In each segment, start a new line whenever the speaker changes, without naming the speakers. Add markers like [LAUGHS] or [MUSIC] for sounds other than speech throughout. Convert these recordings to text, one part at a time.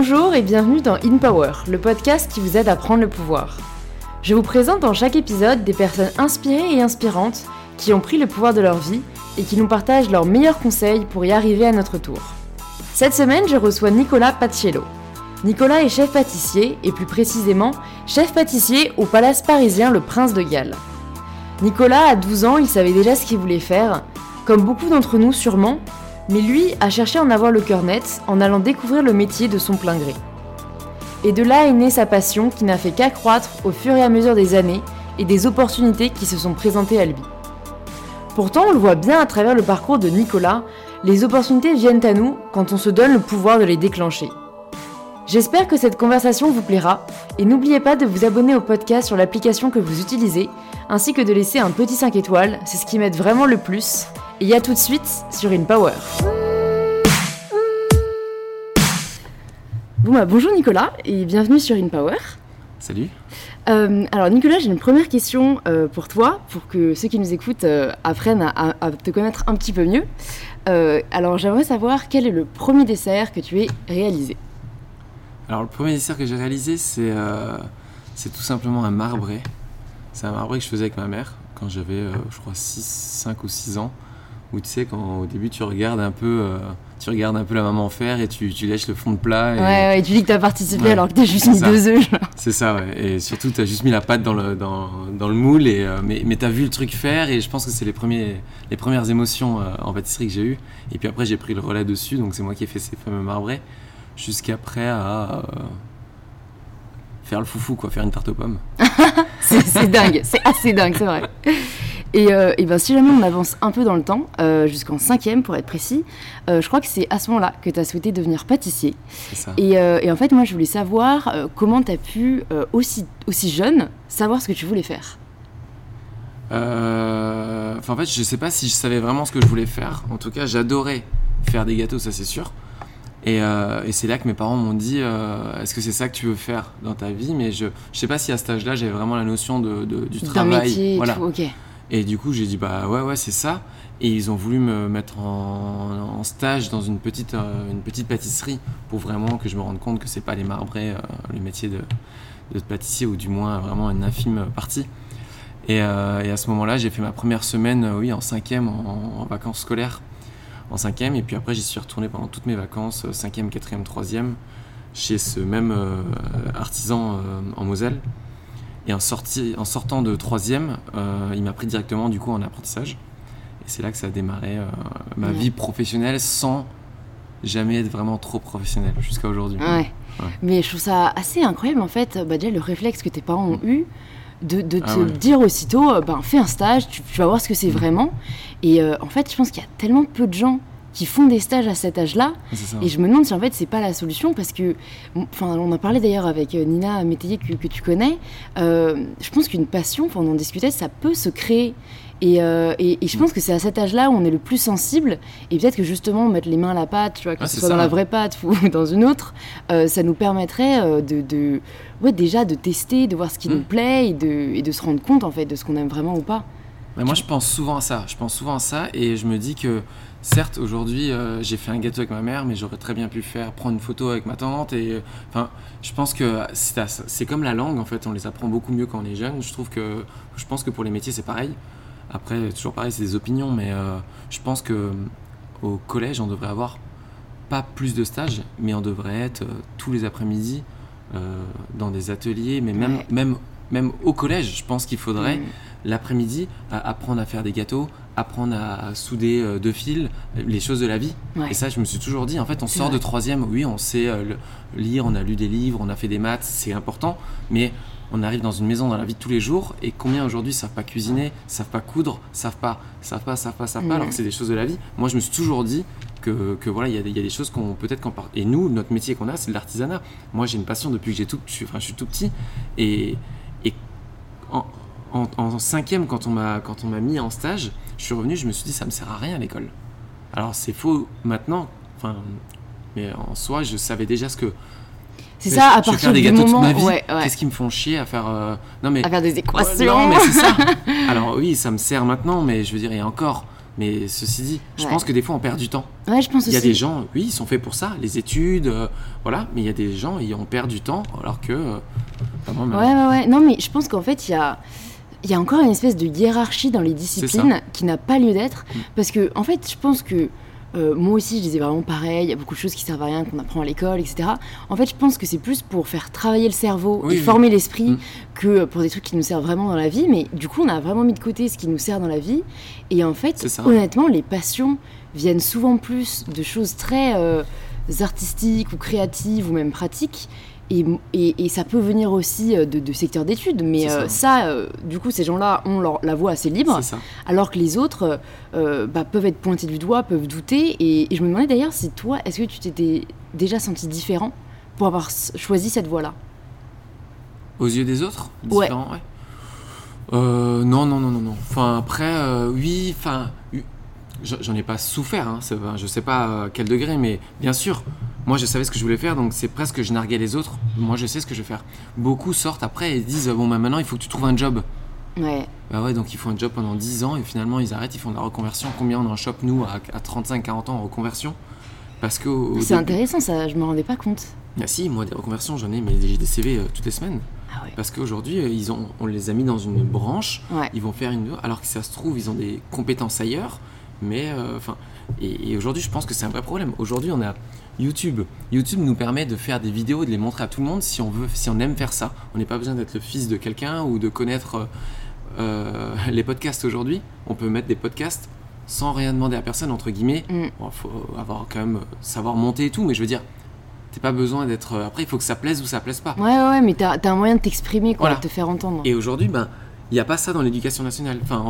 Bonjour et bienvenue dans In Power, le podcast qui vous aide à prendre le pouvoir. Je vous présente dans chaque épisode des personnes inspirées et inspirantes qui ont pris le pouvoir de leur vie et qui nous partagent leurs meilleurs conseils pour y arriver à notre tour. Cette semaine, je reçois Nicolas Paciello. Nicolas est chef pâtissier et plus précisément chef pâtissier au palace parisien Le Prince de Galles. Nicolas, à 12 ans, il savait déjà ce qu'il voulait faire, comme beaucoup d'entre nous sûrement, mais lui a cherché à en avoir le cœur net en allant découvrir le métier de son plein gré. Et de là est née sa passion qui n'a fait qu'accroître au fur et à mesure des années et des opportunités qui se sont présentées à lui. Pourtant, on le voit bien à travers le parcours de Nicolas, les opportunités viennent à nous quand on se donne le pouvoir de les déclencher. J'espère que cette conversation vous plaira et n'oubliez pas de vous abonner au podcast sur l'application que vous utilisez ainsi que de laisser un petit 5 étoiles, c'est ce qui m'aide vraiment le plus et à tout de suite sur InPower. Bon bah, bonjour Nicolas et bienvenue sur InPower.
Salut.
Euh, alors Nicolas, j'ai une première question euh, pour toi, pour que ceux qui nous écoutent euh, apprennent à, à, te connaître un petit peu mieux. alors j'aimerais savoir quel est le premier dessert que tu aies réalisé.
Alors le premier dessert que j'ai réalisé, c'est c'est tout simplement un marbré. C'est un marbré que je faisais avec ma mère quand j'avais, je crois, 6, 5 ou 6 ans où tu sais quand au début tu regardes un peu euh, tu regardes un peu la maman faire et tu, tu lèches le fond de plat
et, ouais, ouais, tu dis que tu as participé alors que tu as juste mis deux œufs
c'est ça ouais. Et surtout tu as juste mis la pâte dans le, dans, dans le moule et, euh, mais, mais tu as vu le truc faire et je pense que c'est les, premiers, les premières émotions euh, en pâtisserie que j'ai eues. Et puis après j'ai pris le relais dessus donc c'est moi qui ai fait ces fameux marbrés jusqu'après à faire le foufou quoi faire une tarte aux pommes. [LAUGHS]
C'est dingue c'est assez dingue c'est vrai [LAUGHS] et, euh, et, ben, si jamais on avance un peu dans le temps, euh, jusqu'en cinquième pour être précis, euh, je crois que c'est à ce moment-là que tu as souhaité devenir pâtissier.
Ça.
Et, et, en fait, moi, je voulais savoir comment tu as pu, aussi, aussi jeune, savoir ce que tu voulais faire.
Enfin, en fait, je sais pas si je savais vraiment ce que je voulais faire. En tout cas, j'adorais faire des gâteaux, ça c'est sûr. Et, et c'est là que mes parents m'ont dit Est-ce que c'est ça que tu veux faire dans ta vie? Mais je, je sais pas si à cet âge-là, j'avais vraiment la notion de, de du travail.
Métier
voilà.
Tout, ok.
Et du coup, j'ai dit, bah ouais, ouais, c'est ça. Et ils ont voulu me mettre en, stage dans une petite, euh, une petite pâtisserie pour vraiment que je me rende compte que c'est pas les marbrés, euh, le métier de, pâtissier, ou du moins vraiment une infime partie. Et, euh, à ce moment-là, j'ai fait ma première semaine, oui, en cinquième, en, en, vacances scolaires, en cinquième. Et puis après, j'y suis retourné pendant toutes mes vacances, cinquième, quatrième, troisième, chez ce même artisan en Moselle. Et en, sorti, en sortant de troisième, euh, il m'a pris directement du coup en apprentissage. Et c'est là que ça a démarré euh, ma ouais. vie professionnelle sans jamais être vraiment trop professionnel jusqu'à aujourd'hui.
Ouais. ouais. Mais je trouve ça assez incroyable en fait, bah, déjà le réflexe que tes parents ont eu de, de te
Ah ouais.
dire aussitôt, ben, fais un stage, tu, tu vas voir ce que c'est vraiment. Et euh, en fait, je pense qu'il y a tellement peu de gens qui font des stages à cet âge-là. Et je me demande si en fait c'est pas la solution parce que, enfin, on en parlait d'ailleurs avec euh, Nina Métayer que, que, tu connais. Euh, je pense qu'une passion, enfin, on en discutait, ça peut se créer. Et, euh, et, et, je pense que c'est à cet âge-là où on est le plus sensible. Et peut-être que justement, mettre les mains à la pâte, tu vois, que
ah,
ce soit
ça,
dans la vraie pâte [LAUGHS] ou dans une autre, euh, ça nous permettrait de, de, ouais, déjà de tester, de voir ce qui mmh. nous plaît et de, et de se rendre compte en fait de ce qu'on aime vraiment ou pas.
Mais moi, je pense souvent à ça. Je pense souvent à ça et je me dis que certes, aujourd'hui, euh, j'ai fait un gâteau avec ma mère, mais j'aurais très bien pu faire prendre une photo avec ma tante. Et enfin, je pense que c'est comme la langue. En fait, on les apprend beaucoup mieux quand on est jeune. Je trouve que, je pense que pour les métiers, c'est pareil. Après, toujours pareil, c'est des opinions, mais euh, je pense que au collège, on devrait avoir pas plus de stages, mais on devrait être euh, tous les après-midi euh, dans des ateliers, mais même,
ouais.
même, même au collège, je pense qu'il faudrait. Mmh l'après-midi, apprendre à faire des gâteaux, apprendre à souder euh, deux fils, les choses de la vie.
Ouais.
Et ça, je me suis toujours dit, en fait, on sort vrai. de troisième, oui, on sait euh, lire, on a lu des livres, on a fait des maths, c'est important, mais on arrive dans une maison dans la vie de tous les jours, et combien aujourd'hui savent pas cuisiner, savent pas coudre, savent pas, savent pas, savent pas, savent pas, alors que c'est des choses de la vie. Moi, je me suis toujours dit que, que voilà, il y, y, a des choses qu'on peut-être qu'on part. Et nous, notre métier qu'on a, c'est de l'artisanat. Moi, j'ai une passion depuis que j'ai tout, je enfin, je suis tout petit, et, et en, en, en, cinquième, quand on m'a quand on m'a mis en stage, je suis revenu, je me suis dit ça me sert à rien à l'école. Alors c'est faux maintenant, enfin, mais en soi, je savais déjà ce que.
C'est ça, à partir
des
du moment,
ma vie.
Ouais, ouais.
Qu'est-ce qui me font chier à faire euh...
non mais à faire des équations.
Ouais, non mais c'est ça. [LAUGHS] Alors oui, ça me sert maintenant, mais je veux dire, a encore Mais ceci dit, je pense que des fois on perd du temps.
Ouais, je pense
Il y a
aussi.
des gens, oui, ils sont faits pour ça, les études, euh, voilà, mais il y a des gens, ils ont perdu du temps, alors que. euh,
Ouais, ouais, ouais. Non, mais je pense qu'en fait, il y a, il y a encore une espèce de hiérarchie dans les disciplines qui n'a pas lieu d'être.
Mm.
Parce que, en fait, je pense que euh, moi aussi, je disais vraiment pareil. Il y a beaucoup de choses qui servent à rien, qu'on apprend à l'école, etc. En fait, je pense que c'est plus pour faire travailler le cerveau
Oui,
et
oui.
former l'esprit
Mm.
que pour des trucs qui nous servent vraiment dans la vie. Mais du coup, on a vraiment mis de côté ce qui nous sert dans la vie. Et en fait, honnêtement, les passions viennent souvent plus de choses très euh, artistiques ou créatives ou même pratiques. Et, et- et ça peut venir aussi euh, de, de secteurs d'études, mais euh,
ça.
euh, du coup, ces gens-là ont leur- la voix assez libre, alors que les autres euh, bah, peuvent être pointés du doigt, peuvent douter. Et, et je me demandais d'ailleurs si toi, est-ce que tu t'étais déjà senti différent pour avoir choisi cette voie-là?
Aux yeux des autres?
Ouais.
Non, non, non, non, non. Enfin, après, oui, enfin, j'en ai pas souffert, hein, je sais pas à quel degré, mais bien sûr, moi je savais ce que je voulais faire, donc c'est presque que je narguais les autres. Moi je sais ce que je vais faire. Beaucoup sortent après et disent, bon, bah maintenant il faut que tu trouves un job.
Ouais,
Bah ouais, donc ils font un job pendant 10 ans et finalement ils arrêtent, ils font de la reconversion. Combien on en chope, nous, à, 35-40 ans en reconversion? Parce que.
c'est
début-
intéressant ça, je me rendais pas compte.
Ah si, moi des reconversions, j'en ai, mais j'ai des CV euh, toutes les semaines.
Ah ouais.
Parce qu'aujourd'hui, euh, ils ont, on les a mis dans une branche,
Ouais.
ils vont faire une. Alors que ça se trouve, ils ont des compétences ailleurs, mais. euh, Enfin. et et aujourd'hui, je pense que c'est un vrai problème. Aujourd'hui, on a YouTube. YouTube nous permet de faire des vidéos, de les montrer à tout le monde si on veut, si on aime faire ça. On n'est pas besoin d'être le fils de quelqu'un ou de connaître euh, euh, les podcasts aujourd'hui. On peut mettre des podcasts sans rien demander à personne, entre guillemets.
Mm.
Bon, faut avoir quand même euh, savoir monter et tout, mais je veux dire, t'as pas besoin d'être. Après, il faut que ça plaise ou ça plaise pas.
Ouais, ouais, mais t'as as un moyen de t'exprimer, quoi,
Voilà.
de te faire entendre.
Et aujourd'hui, ben, il n'y a pas ça dans l'éducation nationale. Enfin,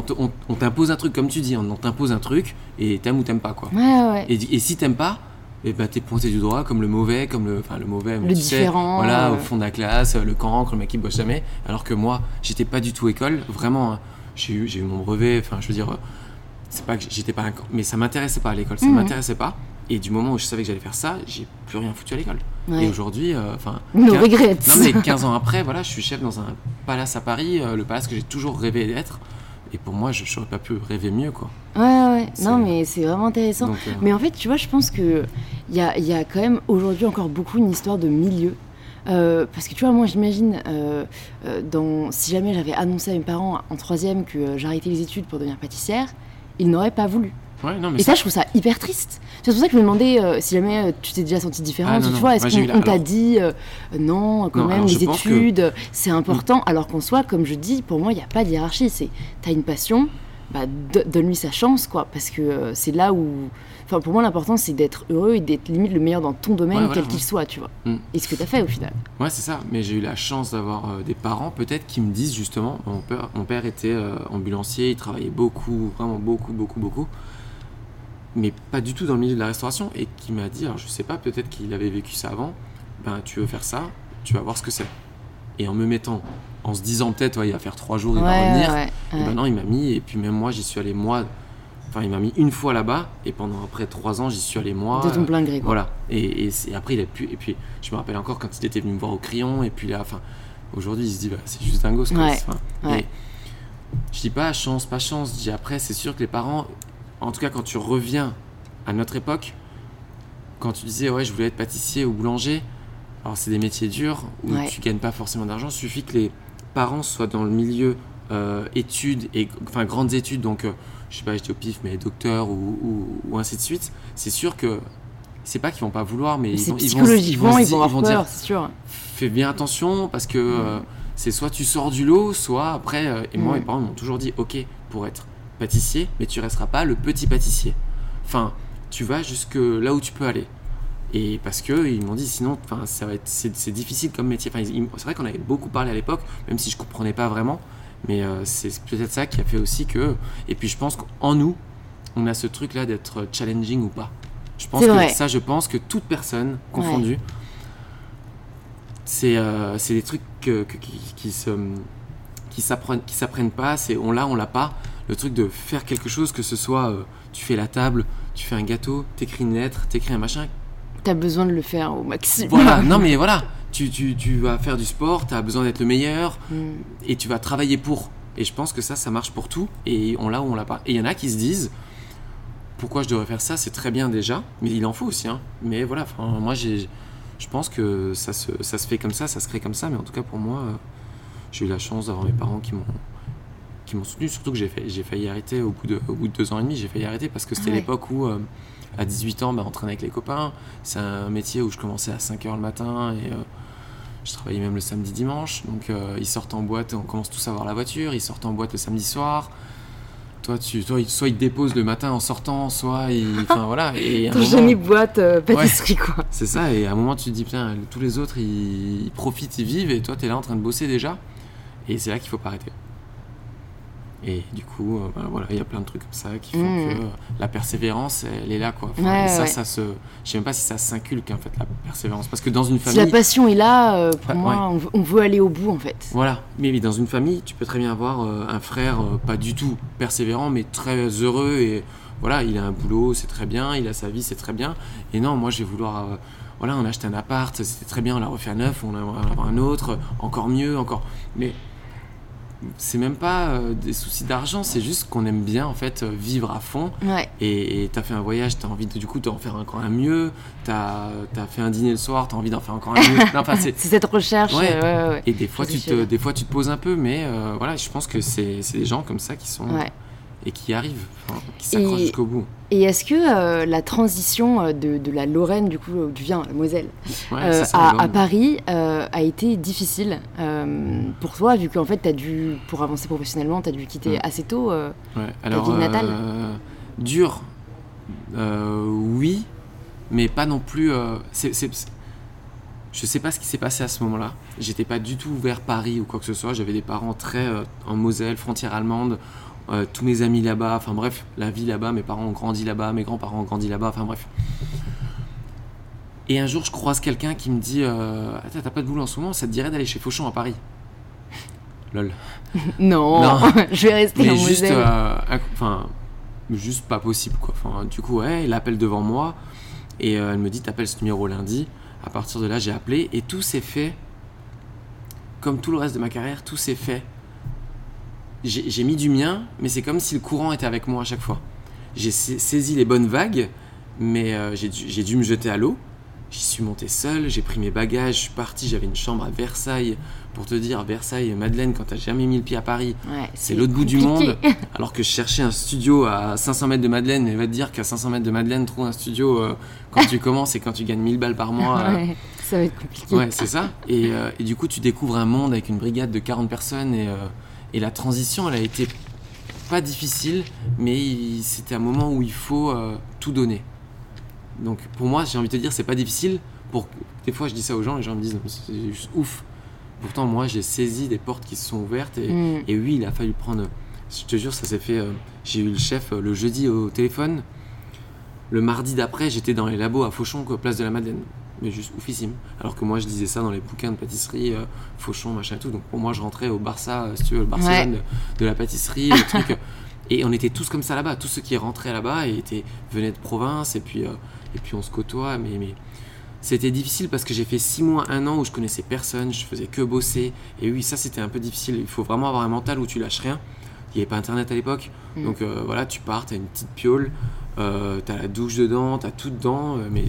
on t'impose un truc, comme tu dis, on, t'impose un truc, et t'aimes ou t'aimes pas, quoi.
Ouais, ouais.
Et, et si t'aimes pas, et ben, t'es pointé du doigt comme le mauvais, comme le, enfin, le mauvais, mais
Le
tu sais,
différent,
voilà,
euh.
au fond de la classe, le cancre, le mec qui bosse jamais. Alors que moi, j'étais pas du tout école, vraiment. hein. J'ai eu, j'ai eu mon brevet, enfin, je veux dire, euh, c'est pas que j'étais pas un mais ça m'intéressait pas à l'école, ça
Mhm.
m'intéressait pas. Et du moment où je savais que j'allais faire ça, j'ai plus rien foutu à l'école.
Ouais.
Et aujourd'hui, euh, enfin.
No
quin-
regrets.
non mais 15 ans après, voilà, je suis chef dans un palace à Paris, euh, le palace que j'ai toujours rêvé d'être. Et pour moi, je n'aurais pas pu rêver mieux, quoi.
Ouais, ouais. Non, mais c'est vraiment intéressant.
Donc, euh,
Mais en fait, tu vois, je pense que il y a, y a quand même aujourd'hui encore beaucoup une histoire de milieu. Euh, parce que tu vois, moi j'imagine, euh, dans, si jamais j'avais annoncé à mes parents en troisième que j'arrêtais les études pour devenir pâtissière, ils n'auraient pas voulu.
Ouais, non, mais
Et ça, je trouve ça hyper triste. C'est pour ça que je me demandais euh, si jamais euh, tu t'es déjà sentie différente.
Ah, non,
tu
non.
vois, est-ce qu'on
la-
t'a dit euh, non, quand même, les
que-
études, c'est important, alors qu'en soi, comme je dis, pour moi, il n'y a pas de hiérarchie. C'est t'as une passion, bah, do- donne-lui sa chance, quoi, parce que c'est là où. Enfin, pour moi, l'important, c'est d'être heureux et d'être limite le meilleur dans ton domaine,
Ouais, voilà,
quel
ouais.
qu'il soit, tu vois.
Mm.
Et ce que t'as fait au final.
Ouais, c'est ça. Mais j'ai eu la chance d'avoir euh, des parents, peut-être, qui me disent justement. Mon père, mon père était euh, ambulancier, il travaillait beaucoup, vraiment beaucoup, beaucoup, beaucoup. Mais pas du tout dans le milieu de la restauration. Et qui m'a dit, alors je sais pas, peut-être qu'il avait vécu ça avant. Ben, tu veux faire ça, tu vas voir ce que c'est. Et en me mettant, en se disant peut-être, ouais, il va faire trois jours, il va revenir.
ouais,
Et ben non, il m'a mis, et puis même moi, j'y suis allé moi. Enfin, il m'a mis une fois là-bas, et pendant après trois ans, j'y suis allé moi.
de ton plein gré, quoi.
voilà. Et, et après, il a pu. Et puis, je me rappelle encore quand il était venu me voir au crayon, et puis là, enfin, aujourd'hui, il se dit, bah, c'est juste un gosse, quoi. Je dis pas chance, pas chance. Je dis après, c'est sûr que les parents, en tout cas, quand tu reviens à notre époque, quand tu disais, ouais, je voulais être pâtissier ou boulanger, alors c'est des métiers durs où
Ouais.
tu gagnes pas forcément d'argent. Il suffit que les parents soient dans le milieu euh, études et enfin grandes études, donc euh, je sais pas, j'étais au pif, mais docteur ou, ou, ou ainsi de suite. C'est sûr que c'est pas qu'ils vont pas vouloir, mais ils vont, ils vont,
ils
di-
vont avoir peur, c'est sûr.
fais bien attention parce que euh, c'est soit tu sors du lot, soit après. et moi,
Mm.
mes parents m'ont toujours dit ok, pour être pâtissier, mais tu resteras pas le petit pâtissier. Enfin, tu vas jusque là où tu peux aller. Et parce que ils m'ont dit sinon, enfin, ça va être c'est, c'est difficile comme métier. Enfin, c'est vrai qu'on avait beaucoup parlé à l'époque, même si je comprenais pas vraiment. Mais euh, c'est peut-être ça qui a fait aussi que. Et puis je pense qu'en nous, on a ce truc là d'être challenging ou pas. Je pense que
vrai.
ça, je pense que toute personne confondue, c'est euh, c'est des trucs que- que- qui, qui se qui s'apprennent qui s'apprennent pas c'est on l'a on l'a pas le truc de faire quelque chose que ce soit euh, tu fais la table tu fais un gâteau t'écris une lettre t'écris un machin
T'as besoin de le faire au maximum.
voilà [LAUGHS] non mais voilà tu, tu, tu vas faire du sport t'as besoin d'être le meilleur
Mm.
et tu vas travailler pour et je pense que ça ça marche pour tout et on l'a ou on l'a pas et il y en a qui se disent pourquoi je devrais faire ça? C'est très bien déjà, mais il en faut aussi. Hein. Mais voilà, moi j'ai, je pense que ça se, ça se fait comme ça, ça se crée comme ça. Mais en tout cas pour moi, euh, j'ai eu la chance d'avoir mes parents qui m'ont qui m'ont soutenu. Surtout que j'ai, failli arrêter au bout, de, au bout de deux ans et demi. J'ai failli arrêter parce que c'était l'époque où, euh, à 18 ans, bah, on traînait avec les copains. C'est un métier où je commençais à 5 h le matin et euh, je travaillais même le samedi dimanche. Donc ils sortent en boîte, on commence tous à avoir la voiture. Ils sortent en boîte le samedi soir toi, tu, toi, soit il te dépose le matin en sortant, soit il. [LAUGHS] Enfin voilà.
Et Ton moment... boîte euh, pâtisserie, quoi.
C'est ça, et à un moment, tu te dis, putain, tous les autres, ils, profitent, ils vivent, et toi, tu es là en train de bosser déjà. Et c'est là qu'il faut pas arrêter. Et du coup, euh, bah, voilà, il y a plein de trucs comme ça qui font mmh. que la persévérance, elle est là, quoi. ça, ça se, je sais même pas si ça s'inculque en fait la persévérance, parce que dans une famille,
si la passion est là, euh, pour moi, on veut, aller au bout, en fait.
Voilà, mais, dans une famille, tu peux très bien avoir euh, un frère pas du tout persévérant, mais très heureux et voilà, il a un boulot, c'est très bien, il a sa vie, c'est très bien. Et non, moi, je vais vouloir voilà, on a acheté un appart, c'était très bien, on l'a refait à neuf, on en avoir un autre, encore mieux, encore. Mais c'est même pas euh, des soucis d'argent, c'est juste qu'on aime bien en fait euh, vivre à fond. Et t'as fait un voyage, t'as envie de, du coup d'en faire encore un mieux. T'as as fait un dîner le soir, t'as envie d'en faire encore un mieux. [LAUGHS]
c'est cette recherche.
Euh, et des fois, tu te, des fois tu te poses un peu, mais voilà, je pense que c'est des gens comme ça qui sont et qui arrive, qui s'accroche jusqu'au bout.
Et est-ce que euh, la transition euh, de, de, la Lorraine, du coup, du vin, la Moselle, euh, à, Paris a été difficile pour toi, vu qu'en fait, as dû, pour avancer professionnellement, tu as dû quitter assez tôt ouais.
Alors, ta ville natale? Dur, oui, mais pas non plus. c'est je sais pas ce qui s'est passé à ce moment-là. J'étais pas du tout vers Paris ou quoi que ce soit. J'avais des parents très en Moselle, frontière allemande. Euh, tous mes amis là-bas, enfin bref, la vie là-bas, mes parents ont grandi là-bas, mes grands-parents ont grandi là-bas, enfin bref. Et un jour, je croise quelqu'un qui me dit euh, Attends, t'as pas de boulot en ce moment, ça te dirait d'aller chez Fauchon à Paris? [LAUGHS] Lol. [LAUGHS]
non, [LAUGHS] je vais rester mais en juste, euh,
enfin, juste pas possible quoi. Enfin, du coup, ouais, il appelle devant moi et elle me dit T'appelles ce numéro lundi. À partir de là, j'ai appelé et tout s'est fait comme tout le reste de ma carrière, tout s'est fait j'ai mis du mien, mais c'est comme si le courant était avec moi à chaque fois. J'ai saisi les bonnes vagues, mais euh, j'ai dû me jeter à l'eau. J'y suis monté seul, j'ai pris mes bagages, je suis parti, j'avais une chambre à Versailles. Pour te dire, Versailles, Madeleine, quand t'as jamais mis le pied à Paris, c'est l'autre bout du monde. [LAUGHS] Alors que je cherchais un studio à 500 mètres de Madeleine, et va te dire qu'à 500 mètres de Madeleine, trouver un studio euh, quand tu commences et quand tu gagnes 1000 balles par mois.
Euh, ça va être compliqué.
Ouais, c'est ça. Et, et, du coup, tu découvres un monde avec une brigade de 40 personnes et et la transition, elle a été pas difficile, mais c'était un moment où il faut euh, tout donner. Donc pour moi, j'ai envie de te dire, c'est pas difficile. Pour des fois, je dis ça aux gens, les gens me disent, c'est juste ouf. Pourtant, moi, j'ai saisi des portes qui se sont ouvertes et, mm. oui, il a fallu prendre. Je te jure, ça s'est fait. Euh, j'ai eu le chef euh, le jeudi au téléphone. Le mardi d'après, j'étais dans les labos à Fauchon, place de la Madeleine mais juste oufissime. Alors que moi, je disais ça dans les bouquins de pâtisserie, euh, Fauchon, machin et tout. Donc pour moi, je rentrais au Barça, euh, si tu veux, le Barcelone de, la pâtisserie, le truc. [LAUGHS] Et on était tous comme ça là-bas. Tous ceux qui rentraient là-bas étaient, venaient de province, et puis, euh, et puis on se côtoie. Mais, mais c'était difficile parce que j'ai fait six mois, un an où je connaissais personne, je faisais que bosser. Et oui, ça, c'était un peu difficile. Il faut vraiment avoir un mental où tu lâches rien. Il n'y avait pas internet à l'époque. Mm. Donc voilà, tu pars, tu as une petite piole. Euh, t'as la douche dedans, t'as tout dedans, euh, mais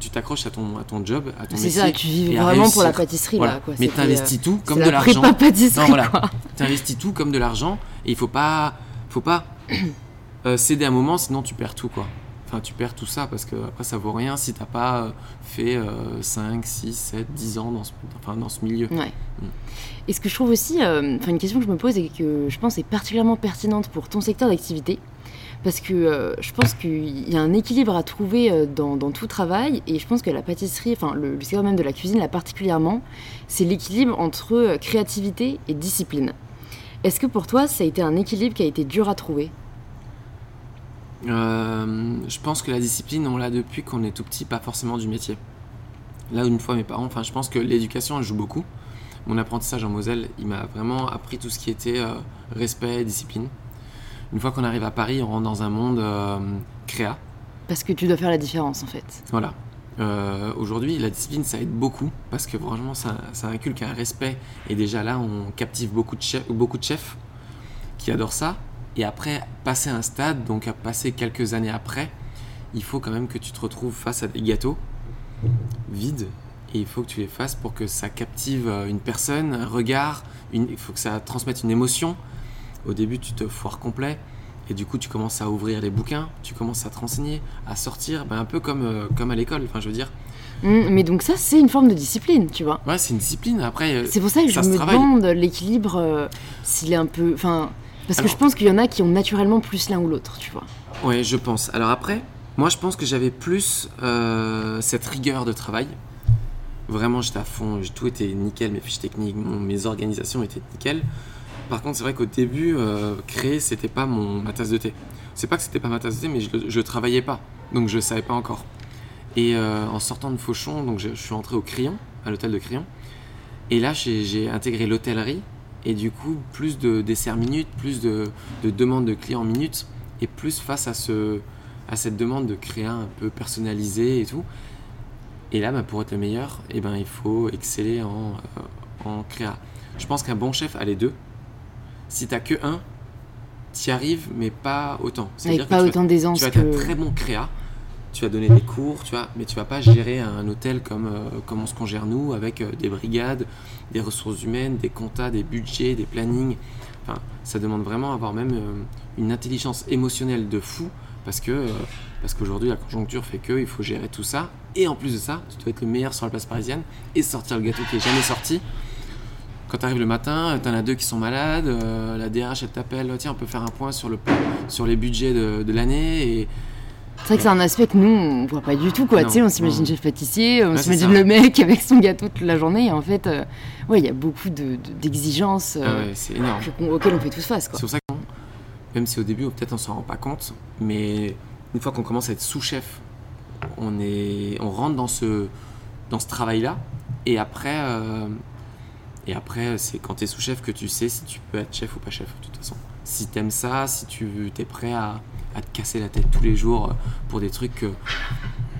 tu t'accroches à ton, à ton job, à ton
métier. C'est ça, tu vis vraiment pour la pâtisserie là. Quoi.
Mais t'investis tout comme de l'argent.
pâtisserie. Voilà.
T'investis tout comme de l'argent et il faut pas, faut pas euh, céder un moment, sinon tu perds tout quoi. Enfin, tu perds tout ça parce que après ça vaut rien si t'as pas fait 5, 6, 7, 10 ans dans ce, enfin, dans ce milieu.
Ouais. Mm. Et ce que je trouve aussi, enfin une question que je me pose et que je pense est particulièrement pertinente pour ton secteur d'activité, parce que euh, je pense qu'il y a un équilibre à trouver euh, dans, tout travail et je pense que la pâtisserie, enfin le, le même de la cuisine là particulièrement, c'est l'équilibre entre euh, créativité et discipline. Est-ce que pour toi ça a été un équilibre qui a été dur à trouver?
Je pense que la discipline on l'a depuis qu'on est tout petit, pas forcément du métier. Là une fois mes parents, enfin je pense que l'éducation elle joue beaucoup. Mon apprentissage en Moselle, il m'a vraiment appris tout ce qui était respect, discipline une fois qu'on arrive à Paris, on rentre dans un monde euh, créa.
Parce que tu dois faire la différence en fait.
Voilà. Euh, aujourd'hui, la discipline, ça aide beaucoup parce que franchement, ça, ça, inculque un respect. Et déjà là, on captive beaucoup de, chefs, beaucoup de chefs qui adorent ça. Et après, passer un stade, donc à passer quelques années après, il faut quand même que tu te retrouves face à des gâteaux vides. Et il faut que tu les fasses pour que ça captive euh, une personne, un regard. Une, il faut que ça transmette une émotion. Au début, tu te foires complet. Et du coup, tu commences à ouvrir les bouquins, tu commences à te renseigner, à sortir, ben, un peu comme, euh, comme à l'école. Enfin, je veux dire,
Mm, mais donc ça, c'est une forme de discipline, tu vois.
ouais, c'est une discipline. Après, euh,
C'est pour ça que
ça
je me
travaille.
demande l'équilibre, euh, s'il est un peu... Enfin, parce que je pense qu'il y en a qui ont naturellement plus l'un ou l'autre, tu vois.
Ouais, je pense. Alors après, moi je pense que j'avais plus euh, cette rigueur de travail. Vraiment, j'étais à fond, tout était nickel, mes fiches techniques, mon- mes organisations étaient nickel. Par contre, c'est vrai qu'au début, euh, créer, c'était pas mon, ma tasse de thé. C'est pas que c'était pas ma tasse de thé, mais je, je travaillais pas, donc je savais pas encore. Et euh, en sortant de Fauchon, donc je, je suis entré au Crillon, à l'hôtel de Crillon. Et là, j'ai intégré l'hôtellerie. Et du coup, plus de desserts minutes, plus de, de demandes de clients minutes, et plus face à, ce, à cette demande de créer un peu personnalisé et tout. Et là, bah, pour être le meilleur, eh ben, il faut exceller en, euh, en créa. Je pense qu'un bon chef a les deux. Si t'as que un, t'y arrives, mais pas autant.
Avec pas autant d'aisance
tu vas
que...
un très bon créa, tu vas donner des cours, tu vois, mais tu vas pas gérer un hôtel comme, euh, comme on se qu'on gère nous, avec euh, des brigades, des ressources humaines, des comptas, des budgets, des plannings. Ça demande vraiment avoir même euh, une intelligence émotionnelle de fou, parce que parce qu'aujourd'hui la conjoncture fait que il faut gérer tout ça, et en plus de ça, tu dois être le meilleur sur la place parisienne et sortir le gâteau qui est jamais sorti. Quand tu arrives le matin, t'en as deux qui sont malades, la DRH elle t'appelle, tiens on peut faire un point sur, le, sur les budgets de, l'année
C'est vrai que c'est un aspect que nous, on voit pas du tout, quoi. Tu sais, on s'imagine chef pâtissier, on s'imagine le mec avec son gâteau toute la journée, et en fait, euh, ouais, il y a beaucoup de- de- d'exigences
Ah
euh,
ouais,
auxquelles on fait tous face, quoi.
C'est pour ça que, même si au début, peut-être on s'en rend pas compte, mais une fois qu'on commence à être sous-chef, on, est, on rentre dans ce, dans ce travail-là. Et après, euh, et après c'est quand tu es sous-chef que tu sais si tu peux être chef ou pas chef, de toute façon. Si t'aimes ça, si tu es prêt à, à te casser la tête tous les jours euh, pour des trucs. que-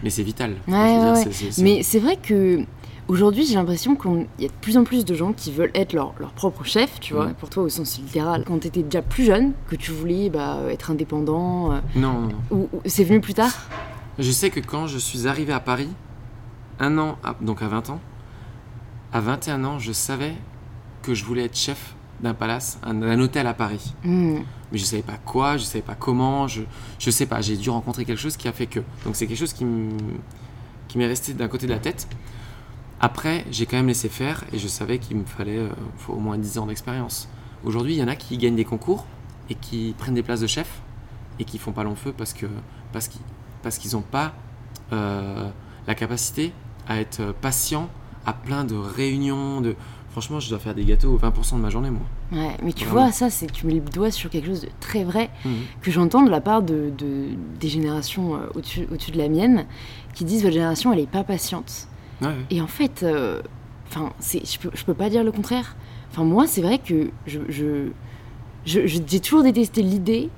Mais c'est vital.
Ouais,
dire,
ouais, Mais c'est vrai que aujourd'hui, j'ai l'impression qu'il y a de plus en plus de gens qui veulent être leur, leur propre chef, tu vois,
Mm.
pour toi au sens littéral. Quand tu étais déjà plus jeune, que tu voulais bah, être indépendant, euh,
Non, non, non.
ou, ou- c'est venu plus tard?
Je sais que quand je suis arrivé à Paris, un an, à- donc à 20 ans, à 21 ans, je savais que je voulais être chef d'un palace, un- d'un hôtel à Paris.
Hmm.
Mais je savais pas quoi, je savais pas comment, je, je sais pas, j'ai dû rencontrer quelque chose qui a fait que. Donc c'est quelque chose qui m'est resté d'un côté de la tête. Après, j'ai quand même laissé faire et je savais qu'il me fallait euh, au moins 10 ans d'expérience. Aujourd'hui, il y en a qui gagnent des concours et qui prennent des places de chef et qui font pas long feu parce que parce qu'ils parce qu'ils n'ont pas euh, la capacité à être patient à plein de réunions de franchement je dois faire des gâteaux 20% de ma journée moi
Ouais, mais tu
Vraiment.
vois, ça, c'est tu mets le doigt sur quelque chose de très vrai
Mhm.
que j'entends de la part de, de- des générations euh, au-dessus au-dessus de la mienne qui disent votre génération, elle est pas patiente.
Ouais, ouais.
Et en fait, euh, enfin, c'est, je peux, je peux pas dire le contraire. Enfin, moi, c'est vrai que je, je, je- je- j'ai toujours détesté l'idée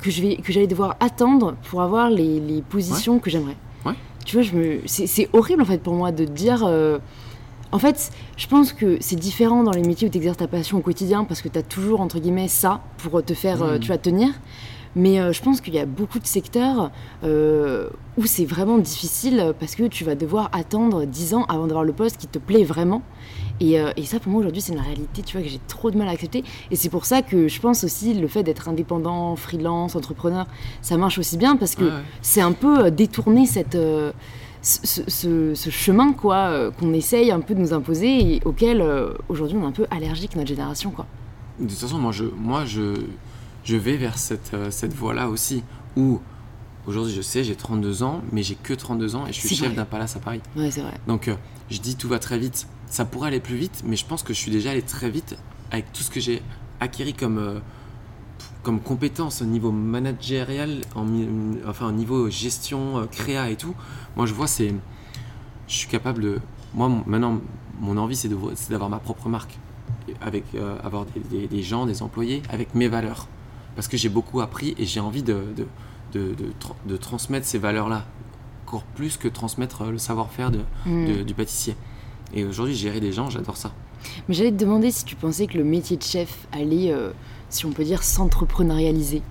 que je vais, que j'allais devoir attendre pour avoir les, les positions que j'aimerais.
Ouais.
Tu vois, je me, c'est, c'est horrible en fait pour moi de dire. euh, en fait, je pense que c'est différent dans les métiers où tu exerces ta passion au quotidien parce que tu as toujours, entre guillemets, ça pour te faire, euh, tu vas tenir. Mais euh, je pense qu'il y a beaucoup de secteurs euh, où c'est vraiment difficile parce que tu vas devoir attendre 10 ans avant d'avoir le poste qui te plaît vraiment. Et, euh, et ça, pour moi, aujourd'hui, c'est une réalité, tu vois, que j'ai trop de mal à accepter. Et c'est pour ça que je pense aussi le fait d'être indépendant, freelance, entrepreneur, ça marche aussi bien parce que
Ouais, ouais.
c'est un peu détourner cette, ce, ce- ce- ce chemin, quoi, euh, qu'on essaye un peu de nous imposer et auquel, euh, aujourd'hui, on est un peu allergique, notre génération, quoi.
De toute façon, moi, je, moi, je, je vais vers cette, euh, cette voie-là aussi, où aujourd'hui, je sais, j'ai 32 ans, mais j'ai que 32 ans et je suis chef d'un palace à Paris.
Ouais, c'est vrai.
Donc, euh, je dis tout va très vite. Ça pourrait aller plus vite, mais je pense que je suis déjà allé très vite avec tout ce que j'ai acquis comme, euh, comme compétences au niveau managérial, en, enfin au niveau gestion, euh, créa et tout. Moi, je vois, c'est. Je suis capable de. Moi, maintenant, mon envie, c'est d'avoir ma propre marque. Avec, euh, avoir des, des- des gens, des employés, avec mes valeurs. Parce que j'ai beaucoup appris et j'ai envie de, de, de, de tra- de transmettre ces valeurs-là. Encore plus que transmettre euh, le savoir-faire
Mm.
de- du pâtissier. Et aujourd'hui, gérer des gens, j'adore ça.
Mais j'allais te demander si tu pensais que le métier de chef allait, euh, si on peut dire, s'entrepreneurialiser.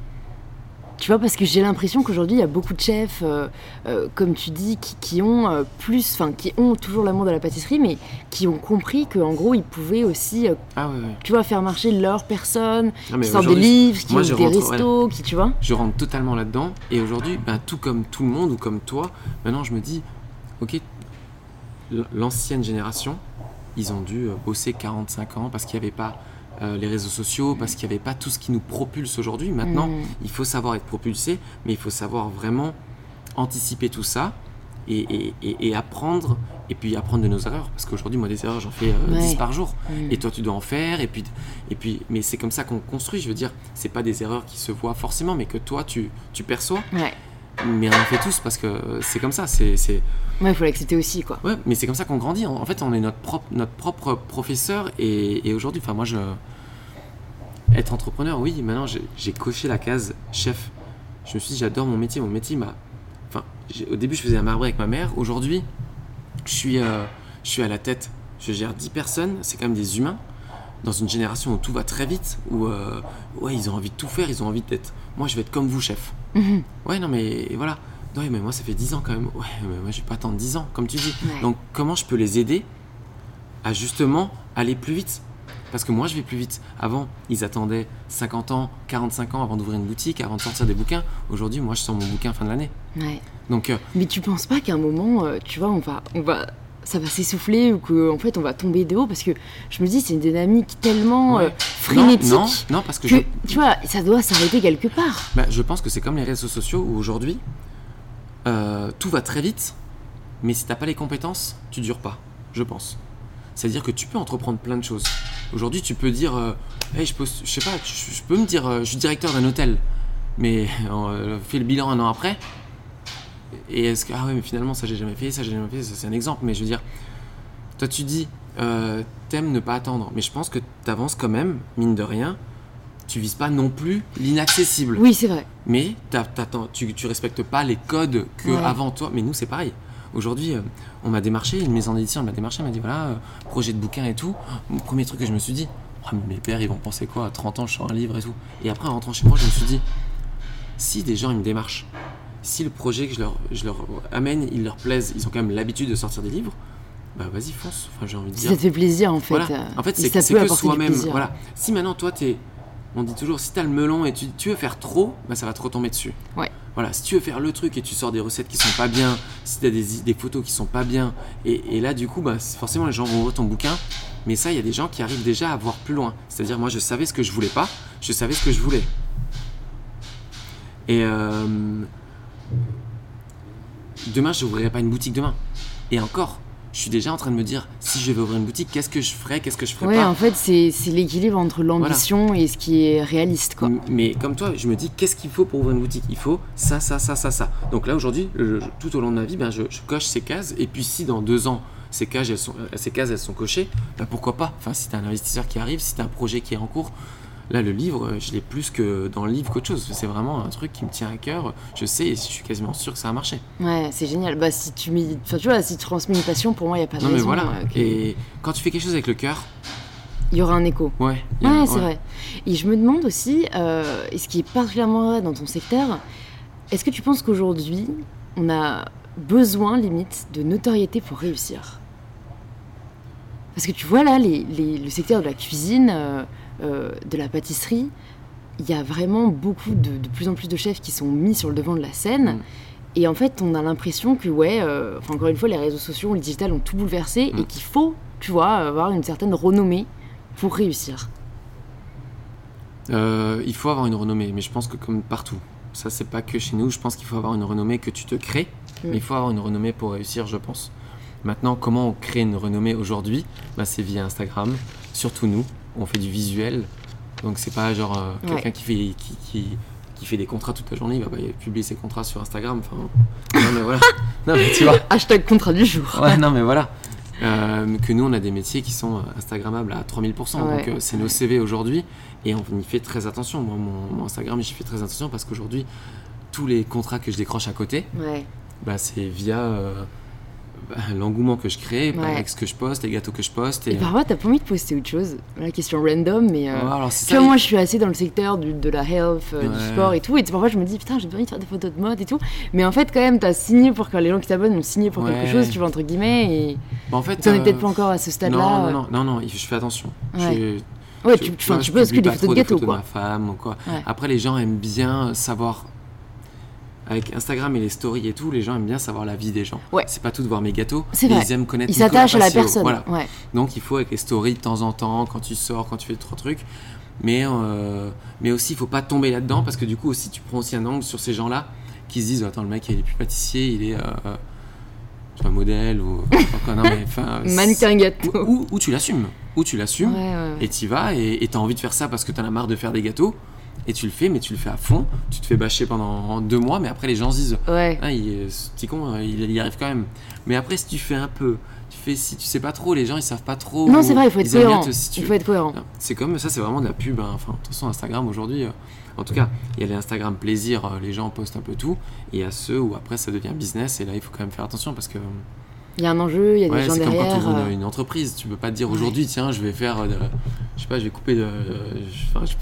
Tu vois, parce que j'ai l'impression qu'aujourd'hui, il y a beaucoup de chefs, euh, euh, comme tu dis, qui, qui ont plus, enfin, qui ont toujours l'amour de la pâtisserie, mais qui ont compris qu'en gros, ils pouvaient aussi,
Ah
tu vois, faire marcher leur personne,
Ah,
qui sortent des livres, qui
je
des
rentre-
restos, qui, tu vois.
je rentre totalement là-dedans. Et aujourd'hui, ben, tout comme tout le monde ou comme toi, maintenant je me dis, ok, l'ancienne génération, ils ont dû euh, bosser 45 ans parce qu'il n'y avait pas euh, les réseaux sociaux, parce qu'il n'y avait pas tout ce qui nous propulse aujourd'hui. Maintenant,
Mm.
il faut savoir être propulsé, mais il faut savoir vraiment anticiper tout ça et, et- et- et apprendre, et puis apprendre de nos erreurs. Parce qu'aujourd'hui, moi, des erreurs, j'en fais euh,
Ouais.
10 par jour.
Mm.
Et toi, tu dois en faire. Et puis, et puis, mais c'est comme ça qu'on construit. Je veux dire, c'est pas des erreurs qui se voient forcément, mais que toi, tu, tu perçois.
Ouais,
Mais on en fait tous parce que c'est comme ça. C'est, c'est...
ouais, il faut l'accepter aussi, quoi.
Ouais, mais c'est comme ça qu'on grandit. En fait, on est notre propre, notre propre professeur. Et, et aujourd'hui, enfin, moi, je. Être entrepreneur, oui, maintenant, j'ai, j'ai coché la case chef. Je me suis dit, j'adore mon métier. Mon métier m'a. Enfin, j'ai- au début, je faisais un marbré avec ma mère. Aujourd'hui, je suis, euh, je suis à la tête. Je gère 10 personnes. C'est quand même des humains. Dans une génération où tout va très vite, où euh, ouais, ils ont envie de tout faire, ils ont envie d'être. Moi, je vais être comme vous, chef.
Mhm.
Ouais, non, mais voilà. Ouais, mais moi, ça fait 10 ans quand même. Ouais, mais moi, je vais pas attendre 10 ans, comme tu dis.
Ouais.
Donc, comment je peux les aider à justement aller plus vite? Parce que moi, je vais plus vite. Avant, ils attendaient 50 ans, 45 ans avant d'ouvrir une boutique, avant de sortir des bouquins. Aujourd'hui, moi, je sors mon bouquin fin de l'année.
Ouais.
Donc, euh,
Mais tu penses pas qu'à un moment, euh, tu vois, on va, on va, ça va s'essouffler ou qu'en fait on va tomber de haut parce que je me dis c'est une dynamique tellement
Ouais.
euh, frénétique
non, non, non, parce que,
que
je,
tu vois, ça doit s'arrêter quelque part.
bah, je pense que c'est comme les réseaux sociaux où aujourd'hui, euh, tout va très vite, mais si t'as pas les compétences, tu dures pas, je pense. C'est-à-dire que tu peux entreprendre plein de choses. Aujourd'hui, tu peux dire, euh, Hey, je, peux, je sais pas, je, je peux me dire, je suis directeur d'un hôtel, mais [LAUGHS] euh, fais le bilan un an après. Et est-ce que, ah ouais, mais finalement, ça j'ai jamais fait, ça j'ai jamais fait, ça c'est un exemple, mais je veux dire, toi tu dis, euh, t'aimes ne pas attendre, mais je pense que t'avances quand même, mine de rien, tu vises pas non plus l'inaccessible.
Oui, c'est vrai.
Mais t'attends- tu, tu respectes pas les codes que
Ouais.
avant toi. Mais nous, c'est pareil. Aujourd'hui, euh, on m'a démarché, une maison d'édition m'a démarché, elle m'a dit voilà, euh, projet de bouquin et tout. Mon premier truc que je me suis dit, Oh, mais mes pères, ils vont penser quoi À 30 ans, je sors un livre et tout. Et après, en rentrant chez moi, je me suis dit si des gens, ils me démarchent, si le projet que je leur, je leur amène, il leur plaise, ils ont quand même l'habitude de sortir des livres, bah vas-y, fonce. Enfin, j'ai envie de dire.
ça te fait plaisir en fait.
Voilà. En fait, c'est que soi-même. Voilà. Si maintenant, toi, t'es. On dit toujours, si t'as le melon et tu, tu veux faire trop, bah, ça va te retomber dessus.
Ouais.
Voilà, si tu veux faire le truc et tu sors des recettes qui sont pas bien, si t'as des, des photos qui sont pas bien, et, et là, du coup, bah, forcément, les gens vont ouvrir ton bouquin. Mais ça, il y a des gens qui arrivent déjà à voir plus loin. C'est-à-dire, moi, je savais ce que je voulais pas, je savais ce que je voulais. Et euh, demain, je n'ouvrirai pas une boutique demain. Et encore, je suis déjà en train de me dire, si je vais ouvrir une boutique, qu'est-ce que je ferai, qu'est-ce que je ferai
Ouais,
pas
en fait, c'est l'équilibre entre l'ambition et ce qui est réaliste, quoi.
Mais comme toi, je me dis, qu'est-ce qu'il faut pour ouvrir une boutique? Il faut ça, ça, ça, ça, ça. Donc là, aujourd'hui, tout au long de ma vie, ben, je, je coche ces cases. Et puis si dans deux ans, ces cases, elles sont, euh, ces cases, elles sont cochées, ben, pourquoi pas? Enfin, si tu as un investisseur qui arrive, si tu as un projet qui est en cours, là, le livre, euh, je l'ai plus que dans le livre qu'autre chose. C'est vraiment un truc qui me tient à cœur. Je sais et je suis quasiment sûr que ça va marcher.
Ouais, c'est génial. Bah, si tu enfin, tu vois, si tu transmets une passion, pour moi, il n'y a pas de
Non, mais
raison.
voilà.
euh, que-
Et quand tu fais quelque chose avec le cœur,
Il y aura un écho.
ouais. a-
Ouais, c'est vrai. Et je me demande aussi, euh, et ce qui est particulièrement vrai dans ton secteur, est-ce que tu penses qu'aujourd'hui, on a besoin, limite, de notoriété pour réussir? Parce que tu vois là, les- les- le secteur de la cuisine, euh, de la pâtisserie, il y a vraiment beaucoup de, de plus en plus de chefs qui sont mis sur le devant de la scène.
Mm.
Et en fait, on a l'impression que, ouais, euh, encore une fois, les réseaux sociaux, le digital ont tout bouleversé
Mm.
et qu'il faut, tu vois, avoir une certaine renommée pour réussir.
Euh, il faut avoir une renommée, mais je pense que comme partout, ça c'est pas que chez nous, je pense qu'il faut avoir une renommée que tu te crées,
Mm.
mais il faut avoir une renommée pour réussir, je pense. Maintenant, comment on crée une renommée aujourd'hui? Bah, C'est via Instagram, surtout nous, on fait du visuel, donc c'est pas genre euh,
Ouais.
quelqu'un qui fait, qui, qui, qui fait des contrats toute la journée, il va pas publier ses contrats sur Instagram, enfin, non mais voilà, [LAUGHS] non mais tu vois,
Hashtag contrat du jour.
Ouais, non, mais voilà. Euh, que nous, on a des métiers qui sont euh, Instagrammables à 3000%.
Ouais.
Donc, euh, c'est nos CV aujourd'hui. Et on y fait très attention. Moi, mon, mon Instagram, j'y fais très attention parce qu'aujourd'hui, tous les contrats que je décroche à côté,
Ouais.
bah, c'est via, bah, [LAUGHS] l'engouement que je crée
Ouais.
avec ce que je poste, les gâteaux que je poste.
Et parfois, t'as pas envie de poster autre chose. La question random, mais. euh,
Ouais, alors, ça, il-
moi je suis assez dans le secteur du- de la health, euh, du sport et tout, et parfois je me dis putain j'ai envie de faire des photos de mode et tout, mais en fait quand même t'as signé pour que les gens qui t'abonnent ont signé pour quelque chose, tu vois entre guillemets, et
Bah, en fait,
t'en es
euh,
peut-être pas encore à ce stade-là.
non, non, non, non, non, je fais attention.
Ouais.
Je-
Ouais, tu,
tu vois,
tu
je
poses que des photos de gâteaux
de
quoi.
ma femme ou quoi.
Ouais.
Après, les gens aiment bien savoir. Avec Instagram et les stories et tout, les gens aiment bien savoir la vie des gens.
Ouais.
C'est pas tout de voir mes gâteaux.
C'est
mais
vrai.
Ils aiment connaître
Ils s'attachent à la personne.
Voilà.
Ouais.
Donc il faut avec les stories de temps en temps, quand tu sors, quand tu fais trois trucs. Mais, euh, mais aussi, il faut pas tomber là-dedans parce que du coup, aussi, tu prends aussi un angle sur ces gens-là qui se disent Attends, le mec, il est plus pâtissier, il est. Euh, euh, tu vois, modèle ou. enfin, non, mais, enfin, [LAUGHS]
Mannequin gâteau.
ou, ou- ou tu l'assumes. Ou tu l'assumes
ouais.
et tu vas et tu as envie de faire ça parce que tu en as marre de faire des gâteaux et tu le fais, mais tu le fais à fond. Tu te fais bâcher pendant deux mois, mais après les gens se disent
Ouais.
ah, il, ce petit con, il, il y arrive quand même. Mais après, si tu fais un peu, tu fais si tu sais pas trop, les gens ils savent pas trop.
Non, c'est vrai, il faut être cohérent.
te.
Il faut être cohérent.
C'est comme ça, c'est vraiment de la pub. hein. Enfin, de toute façon, Instagram aujourd'hui, euh, en tout cas, il y a les Instagram plaisir, euh, les gens postent un peu tout. Et il y a ceux où après ça devient business, et là il faut quand même faire attention parce que
Il y a un enjeu, il y a
ouais,
des gens
c'est comme quand tu
derrière.
ouvres
euh,
une, une entreprise. Tu peux pas te dire aujourd'hui, tiens, je vais faire, euh, de- je sais pas, je vais couper de. de- je- enfin, je-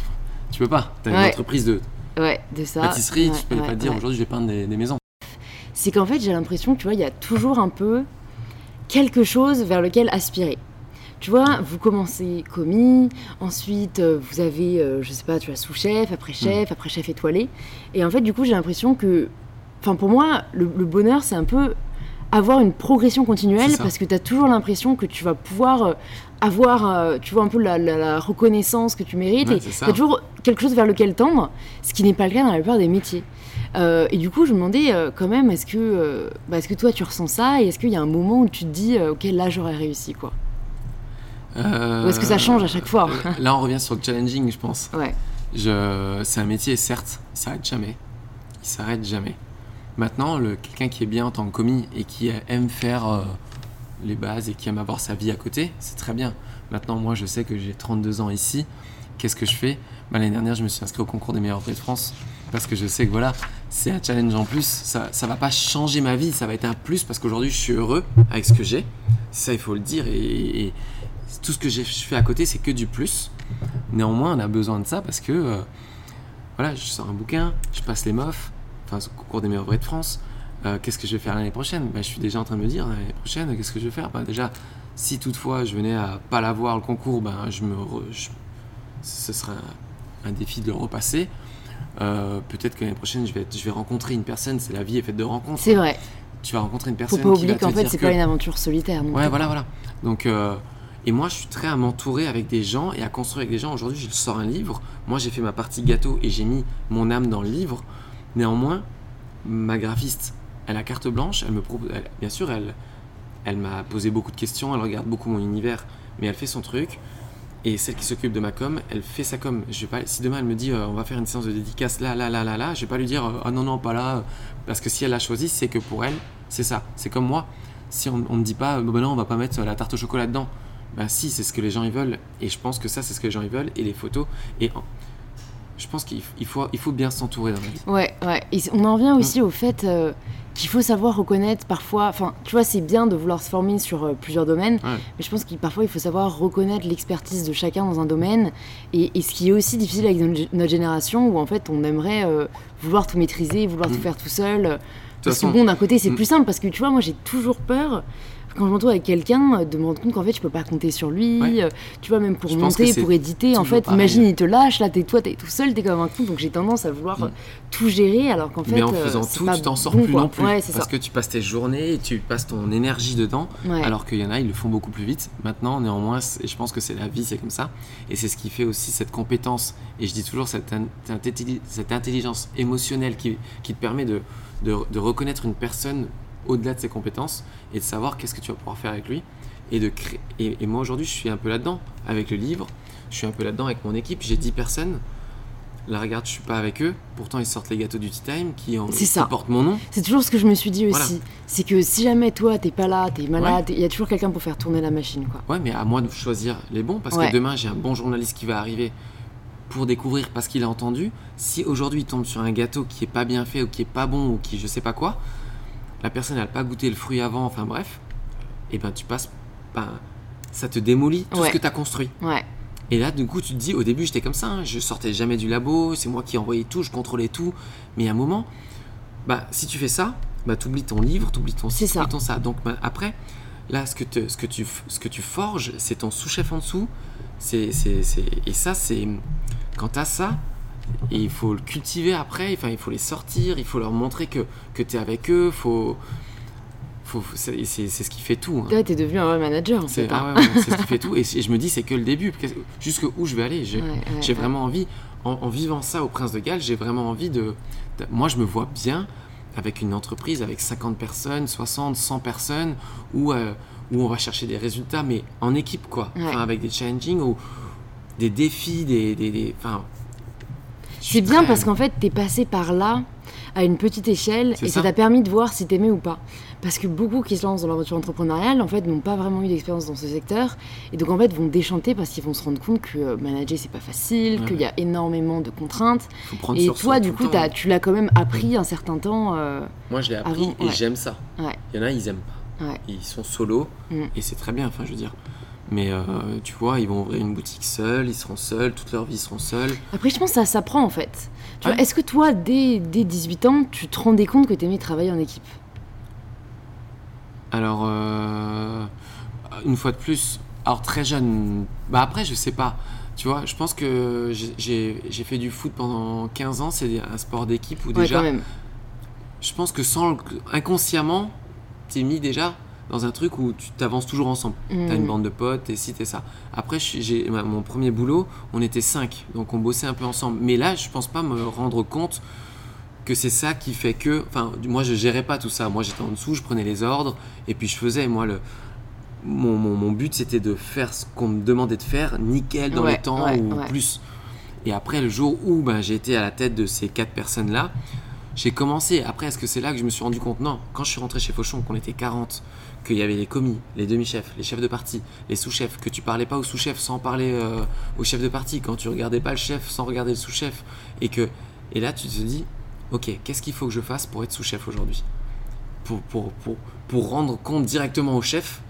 tu peux pas. T'as une entreprise de
Ouais, de ça.
pâtisserie,
Ouais,
tu peux pas te dire aujourd'hui je vais peindre des, des maisons.
c'est qu'en fait j'ai l'impression que tu vois il y a toujours un peu quelque chose vers lequel aspirer. Tu vois, vous commencez commis, ensuite euh, vous avez, euh, je sais pas, tu as sous-chef, après chef, après chef étoilé. Et en fait, du coup, j'ai l'impression que, enfin, pour moi, le, le bonheur, c'est un peu avoir une progression continuelle parce que tu as toujours l'impression que tu vas pouvoir euh, avoir, euh, tu vois, un peu la, la- la reconnaissance que tu mérites.
Ouais,
et tu as toujours quelque chose vers lequel tendre, ce qui n'est pas le cas dans la plupart des métiers. Euh, et du coup, je me demandais euh, quand même, est-ce que, euh, bah, est-ce que toi tu ressens ça et est-ce qu'il y a un moment où tu te dis, ok, là j'aurais réussi quoi? Ou est-ce que ça change à chaque fois?
Là, on revient sur le challenging, je pense.
Ouais,
Je... C'est un métier, certes, il s'arrête jamais. Il s'arrête jamais. Maintenant, quelqu'un qui est bien en tant que commis et qui aime faire euh, les bases et qui aime avoir sa vie à côté, c'est très bien. Maintenant, moi, je sais que j'ai 32 ans ici. Qu'est-ce que je fais? Bah, L'année dernière, je me suis inscrit au concours des meilleurs prix de France parce que je sais que voilà, c'est un challenge en plus. Ça ça va pas changer ma vie, ça va être un plus parce qu'aujourd'hui, je suis heureux avec ce que j'ai. Ça, il faut le dire. Et, tout ce que je fais à côté, c'est que du plus. Néanmoins, on a besoin de ça parce que euh, voilà, je sors un bouquin, je passe les MOF, enfin, au concours des meilleurs vrais de France. Euh, qu'est-ce que je vais faire l'année prochaine? Bah, Je suis déjà en train de me dire, l'année prochaine, qu'est-ce que je vais faire? Bah, Déjà, si toutefois je venais à pas l'avoir le concours, ben, je me re- je- ce sera un, un défi de le repasser. Euh, Peut-être que l'année prochaine, je vais, être- je vais rencontrer une personne, c'est la vie est faite de rencontres.
c'est vrai.
Tu vas rencontrer une
Faut
personne
pas
qui
oublier qu'en fait c'est
que-
pas une aventure solitaire. non
Ouais, voilà, voilà. Donc, euh, et moi, je suis très à m'entourer avec des gens et à construire avec des gens. Aujourd'hui, je sors un livre. Moi, j'ai fait ma partie gâteau et j'ai mis mon âme dans le livre. Néanmoins, ma graphiste, elle a carte blanche. Elle me propose, bien sûr, elle, elle m'a posé beaucoup de questions. Elle regarde beaucoup mon univers, mais elle fait son truc. Et celle qui s'occupe de ma com, elle fait sa com. Je vais pas, si demain elle me dit euh, on va faire une séance de dédicace là, là, là, là, là, je vais pas lui dire euh, ah non, non, pas là. Parce que si elle l'a choisi, c'est que pour elle, c'est ça. C'est comme moi. Si on, on me dit pas, bah non, on va pas mettre la tarte au chocolat dedans. Bah si, c'est ce que les gens ils veulent. Et je pense que ça, c'est ce que les gens ils veulent. Et les photos. Et je pense qu'il faut, il faut bien s'entourer dans la vie.
Ouais, ouais. Et on en
Mm.
revient aussi au fait euh, qu'il faut savoir reconnaître parfois. Enfin, tu vois, c'est bien de vouloir se former sur euh, plusieurs domaines,
Ouais.
mais je pense qu'il parfois il faut savoir reconnaître l'expertise de chacun dans un domaine. Et, et ce qui est aussi difficile avec notre, génération, où en fait on aimerait euh, vouloir tout maîtriser, vouloir
Mm.
tout faire tout seul.
De toute
Parce que
façon,
bon, d'un côté c'est
Mm.
plus simple, parce que tu vois, moi j'ai toujours peur. Quand je m'entoure avec quelqu'un, euh, de me rendre compte qu'en fait je peux pas compter sur lui,
Ouais.
euh, tu vois, même pour
Je
monter, pour éditer, en fait,
pareil.
imagine il te lâche, là t'es toi, t'es tout seul, t'es comme un con, donc j'ai tendance à vouloir
Mm.
euh, tout gérer, alors qu'en fait.
mais en faisant tout, tu t'en sors
bon,
plus
quoi.
non plus.
Ouais,
parce
ça.
que tu passes tes journées, et tu passes ton énergie dedans.
Ouais.
Alors qu'il y en a, ils le font beaucoup plus vite. Maintenant, néanmoins, c'est- je pense que c'est la vie, c'est comme ça. Et c'est ce qui fait aussi cette compétence. Et je dis toujours cette, in- cette intelli- cette intelligence émotionnelle qui, qui te permet de, de, de reconnaître une personne au-delà de ses compétences et de savoir qu'est-ce que tu vas pouvoir faire avec lui. Et, de créer, et, et moi, aujourd'hui, je suis un peu là-dedans avec le livre. Je suis un peu là-dedans avec mon équipe. J'ai 10 personnes. Là, regarde, je suis pas avec eux. Pourtant, ils sortent les gâteaux du Tea Time qui, en- qui portent mon nom.
C'est toujours ce que je me suis dit aussi.
Voilà.
C'est que si jamais toi t'es pas là, t'es malade, il y a toujours quelqu'un pour faire tourner la machine, quoi.
Ouais, mais à moi de choisir les bons parce
Ouais.
que demain j'ai un bon journaliste qui va arriver pour découvrir parce qu'il a entendu. Si aujourd'hui il tombe sur un gâteau qui est pas bien fait ou qui est pas bon ou qui je sais pas quoi, la personne elle a pas goûté le fruit avant, enfin bref, et ben tu passes, ben, ça te démolit tout
Ouais.
ce que tu as construit.
Ouais.
Et là, du coup, tu te dis, au début, j'étais comme ça, hein, je sortais jamais du labo, c'est moi qui envoyais tout, je contrôlais tout. Mais à un moment, bah, si tu fais ça, bah, tu oublies ton livre, tu oublies ton
C'est
site,
ça.
t'oublies ton ça. Donc bah, après, là, ce que, te- ce, que tu, ce que tu forges, c'est ton sous-chef en dessous. C'est, c'est, c'est- Et ça, c'est. Quand tu as ça, et il faut le cultiver après, enfin, il faut les sortir, il faut leur montrer que, que tu es avec eux, faut. faut c'est, ce qui fait tout. hein.
Là, t'es devenu un vrai manager, en fait.
ah ouais, ouais, c'est ce qui fait tout. Et, et je me dis, c'est que le début. Qu'est-ce- Jusque où je vais aller J'ai,
Ouais, ouais, ouais.
vraiment envie, en, en vivant ça au Prince de Galles, j'ai vraiment envie de, de- Moi, je me vois bien avec une entreprise avec 50 personnes, 60, 100 personnes, où, euh, où on va chercher des résultats, mais en équipe, quoi.
Ouais.
Enfin, avec des challenging ou des défis, des. des, des- enfin,
C'est bien parce qu'en fait, t'es passé par là à une petite échelle et ça
ça.
t'a permis de voir si t'aimais ou pas. Parce que beaucoup qui se lancent dans l'aventure entrepreneuriale, en fait, n'ont pas vraiment eu d'expérience dans ce secteur et donc en fait vont déchanter parce qu'ils vont se rendre compte que euh, manager c'est pas facile,
Ouais.
qu'il y a énormément de contraintes.
faut prendre
Et
sur
toi, du coup, tu l'as quand même appris un certain temps. euh,
Moi, je l'ai appris
avant,
et
ouais.
j'aime ça.
Ouais.
Il y en a, ils aiment pas. Ils sont solo
Mm.
et c'est très bien, enfin, je veux dire. Mais euh, tu vois, ils vont ouvrir une boutique seuls, ils seront seuls, toute leur vie ils seront seuls.
Après, je pense que ça s'apprend en fait.
Ouais.
vois, Est-ce que toi, dès, dès 18 ans, tu te rendais compte que t'aimais travailler en équipe?
Alors, euh, une fois de plus, alors très jeune, bah après, je sais pas. Tu vois, je pense que j'ai- fait du foot pendant 15 ans, c'est un sport d'équipe où
Ouais,
déjà,
quand même.
je pense que sans inconsciemment, t'es mis déjà dans un truc où tu t'avances toujours ensemble. T'as une bande de potes, et si t'es ça. Après, j'ai mon premier boulot, on était cinq, donc on bossait un peu ensemble. Mais là, je pense pas me rendre compte que c'est ça qui fait que. Enfin, moi, je gérais pas tout ça. Moi, j'étais en dessous, je prenais les ordres, et puis je faisais. Moi, le. Mon, mon- mon but, c'était de faire ce qu'on me demandait de faire, nickel, dans
Ouais,
le temps
ouais,
ou
ouais.
plus. Et après, le jour où ben, j'ai été à la tête de ces quatre personnes-là, j'ai commencé. Après, est-ce que c'est là que je me suis rendu compte? Non, quand je suis rentré chez Fauchon, qu'on était 40, qu'il y avait les commis, les demi-chefs, les chefs de parti, les sous-chefs, que tu parlais pas au sous-chef sans parler euh, au chef de parti, quand tu regardais pas le chef sans regarder le sous-chef, et que et là tu te dis, ok, qu'est-ce qu'il faut que je fasse pour être sous-chef aujourd'hui? Pour, pour, pour, pour rendre compte directement au chef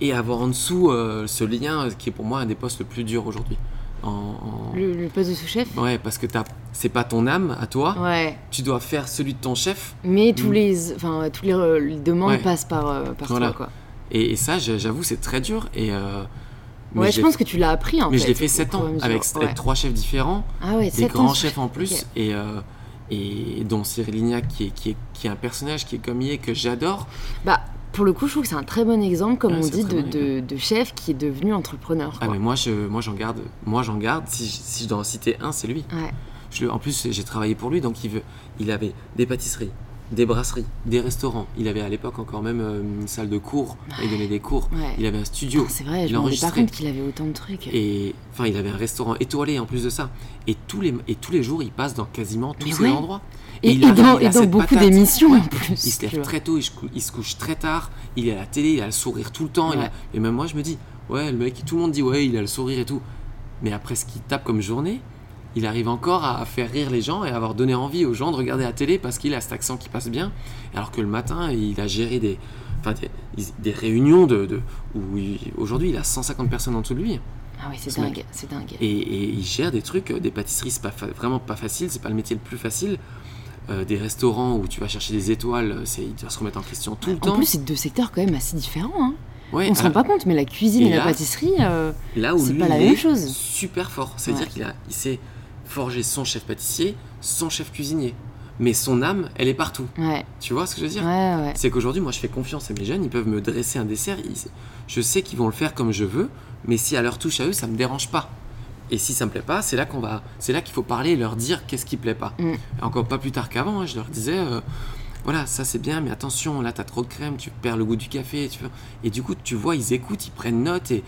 et avoir en dessous euh, ce lien qui est pour moi un des postes le plus dur aujourd'hui. En,
Le, le poste de sous-chef
Ouais, parce que t'as- c'est pas ton âme à toi,
Ouais.
tu dois faire celui de ton chef.
Mais tous
Mm.
les, enfin, tous les, euh, les demandes
Ouais.
passent par, euh, par
Voilà.
toi, quoi.
Et, et ça, j'avoue, c'est très dur. Et, euh, mais
Ouais,
je
pense que tu l'as appris en
mais
fait.
je l'ai fait
au
7
fur et à
ans avec, avec trois chefs différents,
Ah ouais,
des
7
grands
ans.
chefs en plus, et, euh, et dont Cyril Lignac, qui est, qui, est, qui est un personnage qui est comme il est, que j'adore.
Bah, pour le coup, je trouve que c'est un très bon exemple, comme
Ouais,
on dit, de, de, de chef qui est devenu entrepreneur.
Ah, mais moi, je, moi, j'en garde. Moi, j'en garde. Si, je- si je dois en citer un, c'est lui.
Ouais.
Je le- en plus, j'ai travaillé pour lui, donc il, veut, il avait des pâtisseries, des brasseries, des restaurants. Il avait à l'époque encore même euh, une salle de cours. Il donnait des cours.
Ouais.
Il avait un studio.
Ah, c'est vrai, je me pas compte qu'il avait autant de trucs.
Et enfin, il avait un restaurant étoilé en plus de ça. Et tous les, et tous les jours, il passe dans quasiment tous ces
ouais.
endroits.
Et,
il
et
arrive,
dans, et dans beaucoup d'émissions en plus.
Il se lève très tôt, il se, cou- il se couche très tard, il est à la télé, il a le sourire tout le temps. il a-
Ouais.
et même moi, je me dis, ouais, le mec, tout le monde dit, ouais, il a le sourire et tout. Mais après ce qu'il tape comme journée, il arrive encore à faire rire les gens et à avoir donné envie aux gens de regarder la télé parce qu'il a cet accent qui passe bien. Alors que le matin, il a géré des, enfin, des, des réunions de, de- où aujourd'hui, il a 150 personnes en dessous de lui.
Ah ouais, c'est
Ce
dingue, c'est dingue.
Et, et il gère des trucs, des pâtisseries, c'est pas vraiment pas facile, c'est pas le métier le plus facile. Euh, des restaurants où tu vas chercher des étoiles, c'est, il doit se remettre en question tout le
en
temps.
plus, c'est deux secteurs quand même assez différents. Hein.
Ouais,
On se rend pas compte, mais la cuisine
Et
et, la pâtisserie, euh,
là où
c'est
lui,
pas la même chose.
super fort. C'est-à-dire
Ouais.
qu'il a, il s'est forgé son chef pâtissier, son chef cuisinier. Mais son âme, elle est partout.
ouais,
Tu vois ce que je veux dire?
Ouais, ouais.
C'est qu'aujourd'hui, moi, je fais confiance à mes jeunes. Ils peuvent me dresser un dessert. ils- je sais qu'ils vont le faire comme je veux. Mais si à leur touche à eux, ça me dérange pas. Et si ça me plaît pas, c'est là qu'on va, c'est là qu'il faut parler et leur dire qu'est-ce qui plaît pas.
Mm.
Encore pas plus tard qu'avant, hein, je leur disais, euh, voilà, ça c'est bien, mais attention, là t'as trop de crème, tu perds le goût du café. Tu. Et du coup, tu vois, ils écoutent, ils prennent note et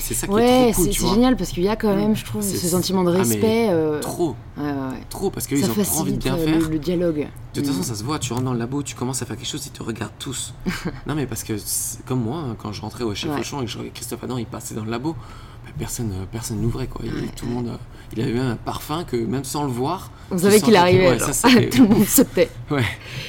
c'est ça qui
Ouais,
est trop cool,
c'est génial parce qu'il y a quand même, je trouve, ce sentiment de
Ah,
respect. euh,
Trop,
ouais, ouais,
trop, parce qu'ils ont trop envie de bien
euh,
faire.
le, le dialogue.
De toute façon,
Mm.
ça se voit, tu rentres dans le labo, tu commences à faire quelque chose, ils te regardent tous. [LAUGHS] non, mais parce que, comme moi, hein, quand je rentrais au chef. Auchan et que je regardais Christophe Adam, il passait dans le labo, bah, personne euh, personne n'ouvrait quoi. Il, tout le monde, euh, il avait un parfum que même sans le voir.
On savait qu'il arrivait.
ça, [LAUGHS]
Tout le monde sautait.
Ouais,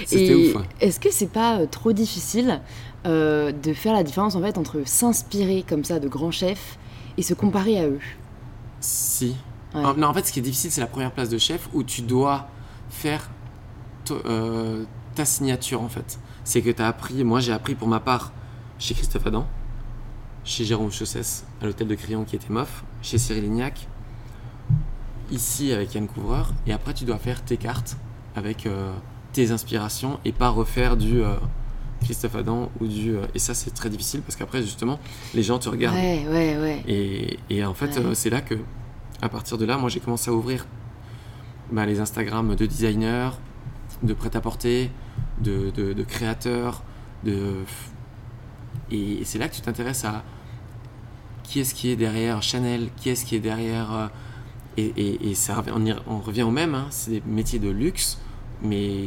c'était ouf.
est-ce que c'est pas trop difficile euh, de faire la différence en fait entre s'inspirer comme ça de grands chefs et se comparer à eux
Si.
Ouais.
Non, en fait, ce qui est difficile, c'est la première place de chef où tu dois faire euh, ta signature, en fait. C'est que tu as appris, moi j'ai appris pour ma part chez Christophe Adam, chez Jérôme Chaussès, à l'hôtel de Crillon qui était mof, chez Cyril Lignac, ici avec Yann Couvreur, et après tu dois faire tes cartes avec euh, tes inspirations et pas refaire du Christophe Adam ou du. euh, et ça, c'est très difficile parce qu'après, justement, les gens te regardent.
Ouais, ouais, ouais.
Et, et en fait,
Ouais.
euh, c'est là que, à partir de là, moi j'ai commencé à ouvrir bah, les Instagram de designers, de prêt-à-porter, de, de- de créateurs, de... et, et c'est là que tu t'intéresses à qui est-ce qui est derrière Chanel, qui est-ce qui est derrière. euh, et, et- et ça, revient- on, y- on revient au même, hein, c'est des métiers de luxe, mais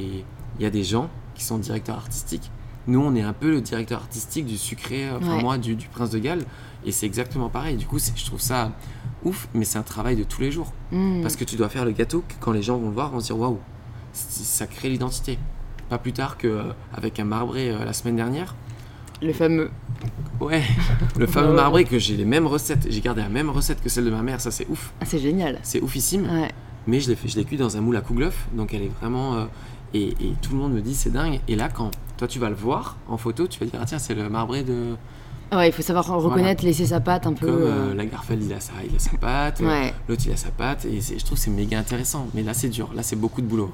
il y a des gens qui sont directeurs artistiques. Nous, on est un peu le directeur artistique du sucré, euh, enfin
Ouais.
moi, du, du Prince de Galles, et c'est exactement pareil. Du coup, je trouve ça ouf, mais c'est un travail de tous les jours.
Hmm.
Parce que tu dois faire le gâteau que quand les gens vont le voir, vont se dire waouh, ça crée l'identité. Pas plus tard qu'avec un marbré euh, la semaine dernière.
Le fameux.
Ouais, [LAUGHS] le fameux
Ouais.
marbré que j'ai les mêmes recettes, j'ai gardé la même recette que celle de ma mère, ça c'est ouf.
Ah, c'est génial.
C'est oufissime,
Ouais.
mais je l'ai fait, je l'ai cuit dans un moule à kouglof, donc elle est vraiment. euh, et, et tout le monde me dit c'est dingue. Et là, quand toi tu vas le voir en photo, tu vas dire ah tiens, c'est le marbré de.
Ouais, il faut savoir reconnaître, laisser sa patte un peu.
Comme
euh,
la Garfeld, il a sa, il a sa patte. euh,
Ouais.
L'autre il a sa patte et je trouve que c'est méga intéressant. Mais là c'est dur, là c'est beaucoup de boulot.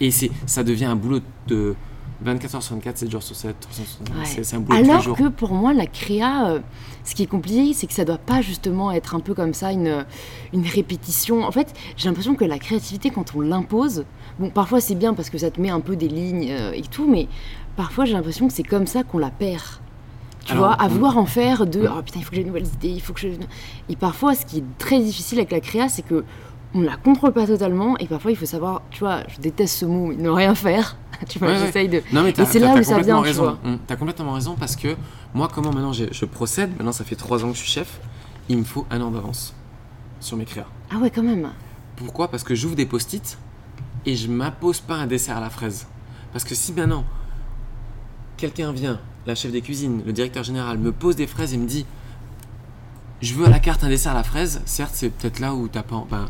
Et ça devient un boulot de 24 heures sur 24, 7 jours sur 7, 365.
Ouais.
C'est, un boulot de tous les
Alors que pour moi, la créa, euh, ce qui est compliqué, c'est que ça doit pas justement être un peu comme ça, une, une répétition. En fait, j'ai l'impression que la créativité, quand on l'impose, bon, parfois c'est bien parce que ça te met un peu des lignes euh, et tout, mais parfois j'ai l'impression que c'est comme ça qu'on la perd. Tu
Alors,
vois, à vouloir en faire de oh putain, il faut que j'ai de nouvelles idées, il faut que je. Et parfois, ce qui est très difficile avec la créa, c'est que on ne la contrôle pas totalement et parfois il faut savoir, tu vois, je déteste ce mot, ne rien faire. [LAUGHS] tu vois,
Ouais,
j'essaye de.
Non mais t'as,
Et c'est là où ça
complètement
vient, tu
raison.
vois.
Hum, T'as complètement raison parce que moi, comment maintenant je procède, maintenant ça fait 3 ans que je suis chef, il me faut un an d'avance sur mes créas.
Ah ouais, quand même.
Pourquoi? Parce que j'ouvre des post-it et je m'impose pas un dessert à la fraise. Parce que si maintenant quelqu'un vient, la chef des cuisines, le directeur général, me pose des fraises et me dit je veux à la carte un dessert à la fraise, certes c'est peut-être là où t'as pas. Ben,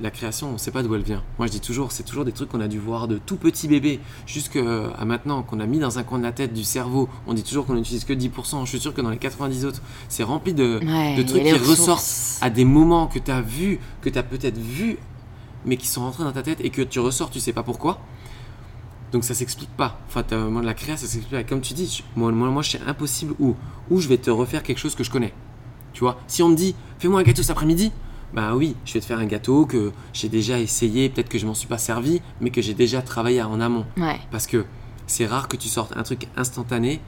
la création, on sait pas d'où elle vient. Moi je dis toujours, c'est toujours des trucs qu'on a dû voir de tout petit bébé jusqu'à maintenant, qu'on a mis dans un coin de la tête, du cerveau. On dit toujours qu'on n'utilise que 10%. Je suis sûr que dans les 90 autres, c'est rempli de,
Ouais,
trucs qui
ressources.
ressortent à des moments que tu as vu, que tu as peut-être vu, mais qui sont rentrés dans ta tête et que tu ressors, tu sais pas pourquoi. Donc ça s'explique pas. Enfin, moi, la créa, ça s'explique pas. Comme tu dis, moi, moi, moi c'est impossible où, où je vais te refaire quelque chose que je connais. Tu vois, si on me dit, fais-moi un gâteau cet après-midi, bah oui, je vais te faire un gâteau que j'ai déjà essayé, peut-être que je m'en suis pas servi, mais que j'ai déjà travaillé en amont.
Ouais.
Parce que c'est rare que tu sortes un truc instantané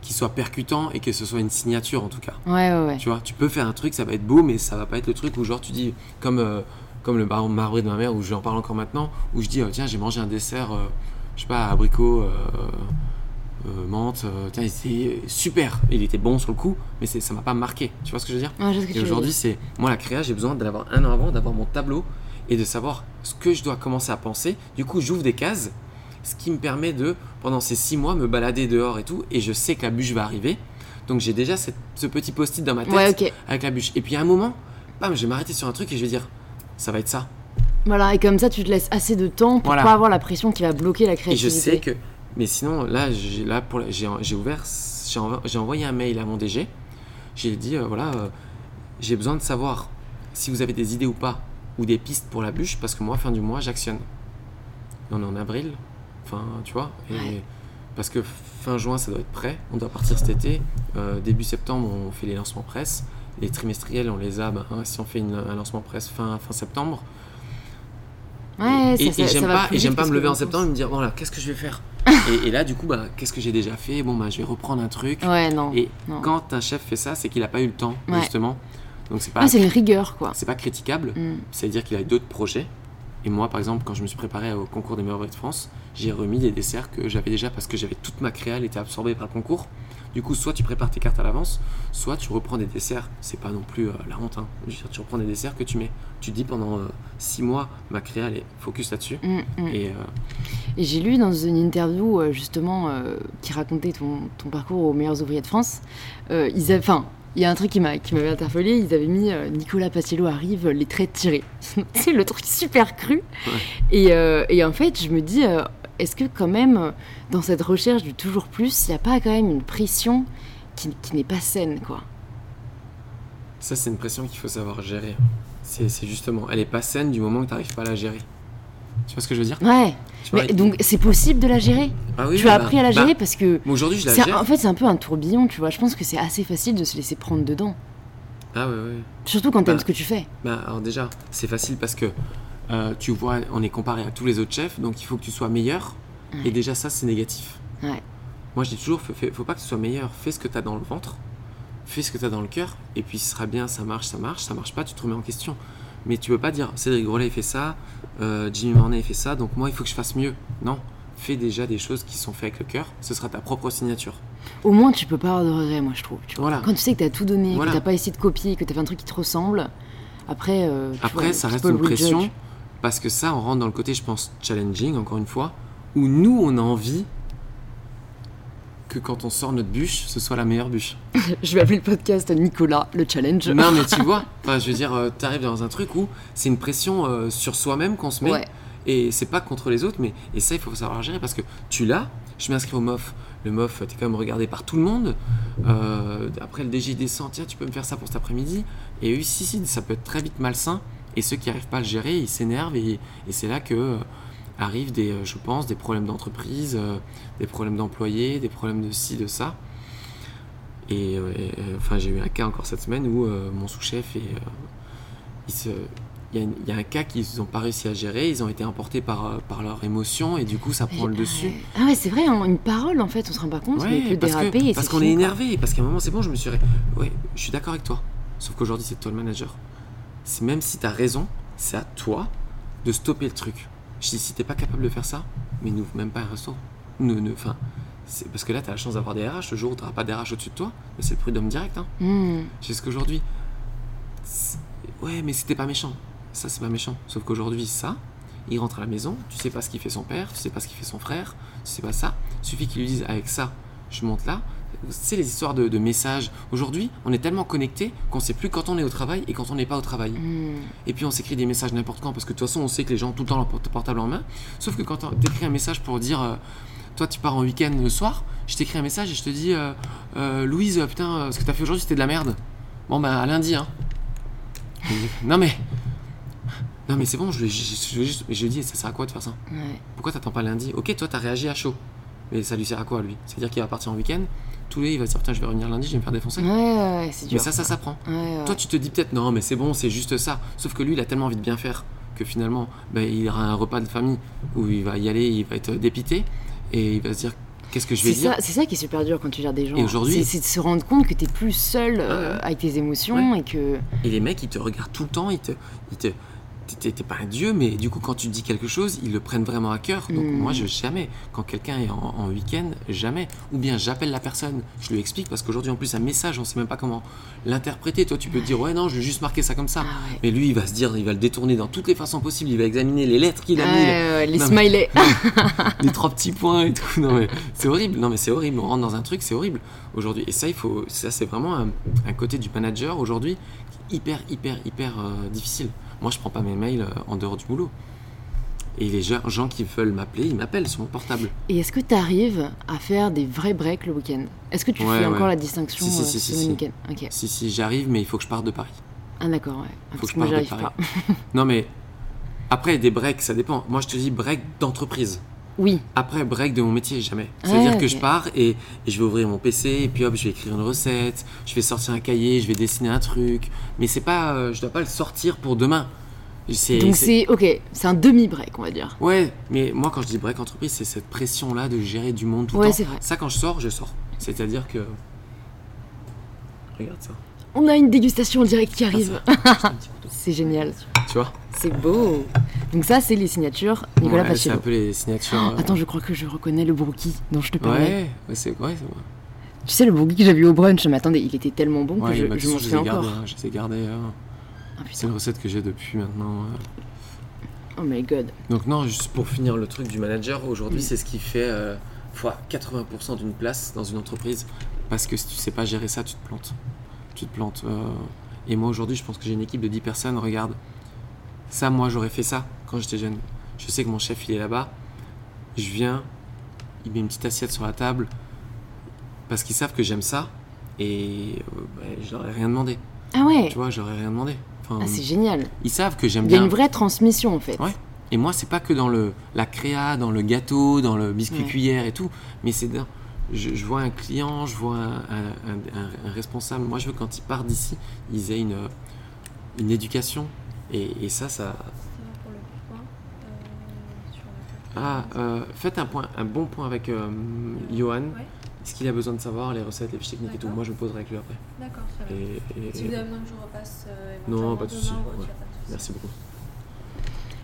qui soit percutant et que ce soit une signature en tout cas.
Ouais, ouais, ouais.
Tu vois, tu peux faire un truc, ça va être beau, mais ça va pas être le truc où genre tu dis, comme, euh, comme le baron marbré de ma mère, où j'en parle encore maintenant, où je dis, oh, tiens, j'ai mangé un dessert, euh, je sais pas, abricot, euh, euh, menthe, euh, tiens, c'était super, il était bon sur le coup, mais c'est- ça m'a pas marqué, tu vois ce que je veux dire Et aujourd'hui, c'est moi la créa, j'ai besoin d'avoir un an avant, d'avoir mon tableau et de savoir ce que je dois commencer à penser. Du coup, j'ouvre des cases, ce qui me permet de, pendant ces six mois, me balader dehors et tout, et je sais que la bûche va arriver. Donc j'ai déjà cette- ce petit post-it dans ma tête
Ouais,
avec la bûche. Et puis à un moment, bam, je vais m'arrêter sur un truc et je vais dire, ça va être ça.
Voilà, et comme ça, tu te laisses assez de temps pour
Voilà.
pas avoir la pression qui va bloquer la
Et je
créativité.
sais que, mais sinon là, j'ai là pour j'ai ouvert, j'ai env- j'ai envoyé un mail à mon DG. J'ai dit euh, voilà, euh, j'ai besoin de savoir si vous avez des idées ou pas ou des pistes pour la bûche parce que moi fin du mois j'actionne. On est en avril, enfin tu vois, et parce que fin juin ça doit être prêt. On doit partir cet été. Euh, début septembre on fait les lancements presse. Les trimestriels on les a. ben, hein, si on fait une- un lancement presse fin fin septembre.
Ouais,
et, et j'aime pas, et j'aime pas me lever en septembre et me dire voilà qu'est-ce que je vais faire? [LAUGHS] et, et là du coup bah qu'est-ce que j'ai déjà fait? Bon bah je vais reprendre un truc
Ouais, non.
et
non.
quand un chef fait ça c'est qu'il a pas eu le temps
Ouais.
justement donc c'est pas
Ouais, c'est une rigueur, quoi.
c'est pas critiquable
Mm.
c'est à dire qu'il a d'autres projets et moi par exemple quand je me suis préparé au concours des meilleurs de France j'ai remis des desserts que j'avais déjà parce que j'avais toute ma créa elle était absorbée par le concours Du coup, soit tu prépares tes cartes à l'avance, soit tu reprends des desserts. C'est pas non plus euh, la honte. hein. Je veux dire, tu reprends des desserts que tu mets. Tu te dis pendant 6 mois, ma créa, elle est focus là-dessus.
Mm, mm.
Et euh,
Et j'ai lu dans une interview euh, justement euh, qui racontait ton, ton parcours aux meilleurs ouvriers de France. euh, ils avaient, enfin, il y a un truc qui m'a qui m'avait interpellé. Ils avaient mis euh, Nicolas Paciello arrive, les traits tirés. [LAUGHS] C'est le truc super cru. Et, euh, et en fait, je me dis, euh, est-ce que quand même euh, dans cette recherche du toujours plus, il n'y a pas quand même une pression qui, qui n'est pas saine, quoi?
ça, c'est une pression qu'il faut savoir gérer. C'est justement, elle est pas saine du moment que tu n'arrives pas à la gérer. Tu vois ce que je veux dire?
Ouais. Mais donc c'est possible de la gérer?
Ah oui,
tu
oui,
as
bah,
appris à la
bah,
gérer parce que
Aujourd'hui, je la gère.
en fait c'est un peu un tourbillon, tu vois. Je pense que c'est assez facile de se laisser prendre dedans.
Ah ouais, ouais.
Surtout quand t'aimes
Bah.
ce que tu fais.
Bah, alors déjà, c'est facile parce que euh, tu vois, on est comparé à tous les autres chefs, donc il faut que tu sois meilleur. Et déjà, ça, c'est négatif.
Ouais.
Moi, je dis toujours, fais- faut pas que tu sois meilleur. Fais ce que tu as dans le ventre, fais ce que tu as dans le cœur, et puis ce sera bien, ça marche, ça marche, ça marche pas, tu te remets en question. Mais tu peux pas dire, Cédric Grolet fait ça, euh, Jimmy Mornay fait ça, donc moi, il faut que je fasse mieux. Non. Fais déjà des choses qui sont faites avec le cœur, ce sera ta propre signature.
Au moins tu peux pas avoir de regrets, moi je trouve. Tu vois.
Voilà.
Quand tu sais que t'as tout donné,
Voilà.
que t'as pas essayé de copier, que t'as fait un truc qui te ressemble, après. euh, tu
Après,
vois,
ça reste une pression
judge.
Parce que ça, on rentre dans le côté, je pense, challenging, encore une fois, où nous, on a envie que quand on sort notre bûche, ce soit la meilleure bûche. [LAUGHS]
Je vais appeler le podcast Nicolas, le challenge.
non, mais [LAUGHS] tu vois, je veux dire, euh, t'arrives dans un truc où c'est une pression euh, sur soi-même qu'on se met,
Ouais.
et c'est pas contre les autres, mais et ça, il faut savoir gérer parce que tu l'as. Je m'inscris au MOF. Le MOF, t'es quand même regardé par tout le monde. Euh, après, le DJ descend, tiens, tu peux me faire ça pour cet après-midi. Et eux, si, si, ça peut être très vite malsain. Et ceux qui n'arrivent pas à le gérer, ils s'énervent. Et, et c'est là que euh, arrivent, des, euh, je pense, des problèmes d'entreprise, euh, des problèmes d'employés, des problèmes de ci, de ça. Et, et, enfin, j'ai eu un cas encore cette semaine où euh, mon sous-chef et il se- il y, a une- il y a un cas qu'ils n'ont pas réussi à gérer, ils ont été emportés par, par leur émotion et du coup ça prend le
Et-
dessus.
Ah ouais, c'est vrai, hein, une parole en fait, on se rend pas compte, mais il peut
parce que-
déraper et
parce qu'on est énervé, parce qu'à un moment c'est bon, je me suis. Ouais, je suis d'accord avec toi. Sauf qu'aujourd'hui c'est toi le manager. C'est même si tu as raison, c'est à toi de stopper le truc. Je dis si t'es pas capable de faire ça, mais n'ouvre même pas un resto. Ne, ne, enfin, c'est parce que là tu as la chance d'avoir des RH. Le jour où tu n'auras pas des RH au-dessus de toi, mais c'est le prud'homme direct. Hein.
Hmm.
C'est ce qu'aujourd'hui. Ouais, mais c'était pas méchant. Ça, c'est pas méchant. Sauf qu'aujourd'hui, ça, il rentre à la maison, tu sais pas ce qu'il fait son père, tu sais pas ce qu'il fait son frère, tu sais pas ça. Il suffit qu'il lui dise avec ça, je monte là. C'est les histoires de, de messages. Aujourd'hui, on est tellement connecté qu'on sait plus quand on est au travail et quand on n'est pas au travail.
Hmm.
Et puis on s'écrit des messages n'importe quand parce que de toute façon, on sait que les gens ont tout le temps leur portable en main. Sauf que quand tu écris un message pour dire euh, toi tu pars en week-end le soir, je t'écris un message et je te dis euh, Euh, Louise, putain, ce que t'as fait aujourd'hui c'était de la merde. Bon bah à lundi hein. [LAUGHS] Non mais. Non mais c'est bon, je lui ai je, je- je- ça sert à quoi de faire ça?
Ouais.
Pourquoi t'attends pas lundi? Ok, toi t'as réagi à chaud. Mais ça lui sert à quoi lui? C'est-à-dire qu'il va partir en week-end, tous les il va se dire putain je vais revenir lundi, je vais me faire défoncer.
Ouais, ouais, c'est
Mais
dur.
ça, ça s'apprend.
Ouais.
Toi, tu te dis peut-être non, mais c'est bon, c'est juste ça. Sauf que lui, il a tellement envie de bien faire que finalement, ben, il aura un repas de famille où il va y aller, il va être dépité et il va se dire qu'est-ce que je vais dire.
c'est ça qui est super dur quand tu gères des gens.
Et aujourd'hui-
c'est, de se rendre compte que t'es plus seul euh, avec tes émotions et que
Et les mecs, ils te regardent tout le temps, ils te, ils te, t'es- pas un dieu, mais du coup, quand tu dis quelque chose, ils le prennent vraiment à cœur. Donc
Mm.
moi, je jamais, quand quelqu'un est en, en week-end, jamais. Ou bien j'appelle la personne, je lui explique parce qu'aujourd'hui, en plus, un message, on sait même pas comment l'interpréter. Toi, tu peux te dire ouais, non, je vais juste marquer ça comme ça.
Ah ouais.
Mais lui, il va se dire, il va le détourner dans toutes les façons possibles. Il va examiner les lettres qu'il a mis, les-
Ouais, ouais, les
Non, mais-
smileys.
les [LAUGHS] trois petits points et tout. Non mais c'est horrible. Non mais c'est horrible. On rentre dans un truc, c'est horrible aujourd'hui. Et ça, il faut. Ça, c'est vraiment un, un côté du manager aujourd'hui hyper, hyper, hyper euh, difficile. Moi, je prends pas mes mails euh, en dehors du boulot. Et les gens, qui veulent m'appeler, ils m'appellent sur mon portable.
Et est-ce que tu arrives à faire des vrais breaks le week-end? Est-ce que tu
Ouais,
fais
ouais.
encore la distinction
Si, si,
euh,
si, si,
week-end?
Si, si, j'arrive, mais il faut que je parte de Paris.
Ah d'accord, ouais.
Faut
Parce
que
que
je parte de Paris.
pas.
Non mais après des breaks, ça dépend. Moi, je te dis break d'entreprise.
Oui.
Après, break de mon métier, jamais.
Ouais,
C'est-à-dire que je pars et, et je vais ouvrir mon PC et puis hop, je vais écrire une recette, je vais sortir un cahier, je vais dessiner un truc. Mais c'est pas, euh, je dois pas le sortir pour demain.
Donc
c'est-
ok, c'est un demi-break on va dire.
Ouais, mais moi quand je dis break entreprise, c'est cette pression-là de gérer du monde tout le
Ouais,
temps.
c'est vrai.
Ça, quand je sors, je sors. C'est-à-dire que. Regarde ça.
On a une dégustation en direct qui arrive.
Ah, petit photo. [LAUGHS]
c'est génial.
Tu vois
C'est beau. Donc ça c'est les signatures Nicolas
Ouais, C'est un peu les signatures. euh,
Attends, je crois que je reconnais le brookie dont je te parlais.
Ouais, ouais, c'est ouais, c'est-
Tu sais, le bourguignon que j'avais eu au brunch, mais attendez, il était tellement bon
Ouais,
que je,
bah,
je m'en souviens encore.
gardés, hein, je les ai gardés. euh,
Ah,
c'est une recette que j'ai depuis maintenant. euh.
Oh my god.
Donc non, juste pour finir le truc du manager, aujourd'hui c'est ce qui fait euh, fois 80% d'une place dans une entreprise. Parce que si tu sais pas gérer ça, tu te plantes. Tu te plantes. euh. Et moi aujourd'hui, je pense que j'ai une équipe de 10 personnes. Regarde, ça, moi j'aurais fait ça quand j'étais jeune. Je sais que mon chef il est là-bas. Je viens, il met une petite assiette sur la table parce qu'ils savent que j'aime ça. Et euh, bah, je leur ai rien demandé.
Ah ouais.
Tu vois, je leur ai rien demandé. Enfin,
Ah, c'est génial.
ils savent que j'aime
Il y a
bien.
une vraie transmission en fait.
Ouais. Et moi, c'est pas que dans le, la créa, dans le gâteau, dans le biscuit
Ouais.
cuillère et tout, mais c'est dans. Je, je vois un client, je vois un, un- un- un responsable. Moi, je veux quand ils partent d'ici, ils aient une, une éducation. Et, et ça, ça.
Ça va pour le point euh, sur la
Ah, euh, faites un, point, un bon point avec euh, Johan.
Ouais.
Ce qu'il a besoin de savoir, les recettes, les fiches techniques et tout? Moi, je me poserai avec lui après.
D'accord, très bien.
Et, et-
Si vous avez besoin que je repasse euh,
Non, pas de
demain
souci, ouais. Merci beaucoup.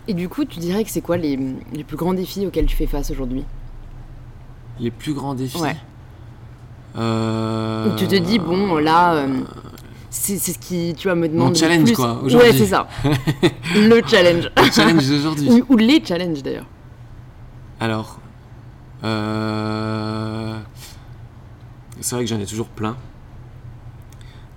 Et du coup, tu dirais que c'est quoi les, les plus grands défis auxquels tu fais face aujourd'hui?
Les plus grands défis?
Ouais.
Euh,
Où tu te dis, bon, là, euh, c'est c'est ce qui, tu vois, me demande. le
challenge,
plus.
quoi,
Ouais,
aujourd'hui.
c'est ça. [LAUGHS] le challenge.
Le challenge d'aujourd'hui.
ou, ou les challenges d'ailleurs.
Alors, euh, c'est vrai que j'en ai toujours plein.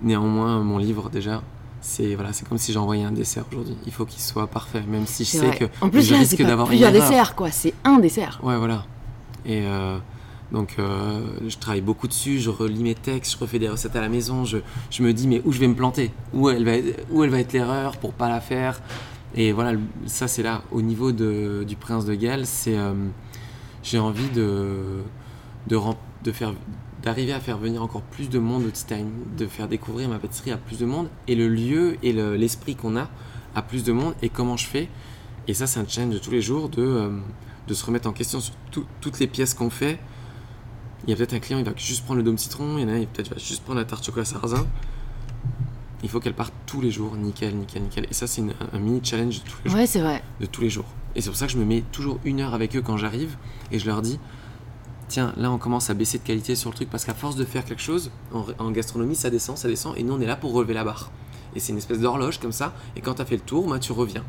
Néanmoins, mon livre, déjà, c'est voilà, c'est comme si j'envoyais un dessert aujourd'hui. Il faut qu'il soit parfait, même si je sais
vrai.
que
en plus,
je
là,
risque d'avoir
plusieurs desserts, quoi. C'est un dessert.
Ouais, voilà. Et euh, donc, euh, je travaille beaucoup dessus, je relis mes textes, je refais des recettes à la maison, je, me dis, mais où je vais me planter? Où elle va être, l'erreur pour pas la faire? Et voilà, ça, c'est là, au niveau du Prince de Galles, c'est. euh, j'ai envie de, faire d'arriver à faire venir encore plus de monde au Time, de faire découvrir ma pâtisserie à plus de monde et le lieu et le- l'esprit qu'on a à plus de monde et comment je fais. Et ça, c'est un challenge de tous les jours de, euh, se remettre en question sur tout- toutes les pièces qu'on fait. Il y a peut-être un client, il va juste prendre le dôme citron, il y en a un, il peut-être va juste prendre la tarte chocolat sarrasin. Il faut qu'elle parte tous les jours, nickel, nickel, nickel. Et ça, c'est un mini challenge de tous les jours
Ouais, c'est vrai.
de tous les jours. Et c'est pour ça que je me mets toujours une heure avec eux quand j'arrive et je leur dis tiens, là on commence à baisser de qualité sur le truc parce qu'à force de faire quelque chose, en, en gastronomie ça descend, ça descend et nous on est là pour relever la barre. Et c'est une espèce d'horloge comme ça et quand tu as fait le tour, bah, tu reviens.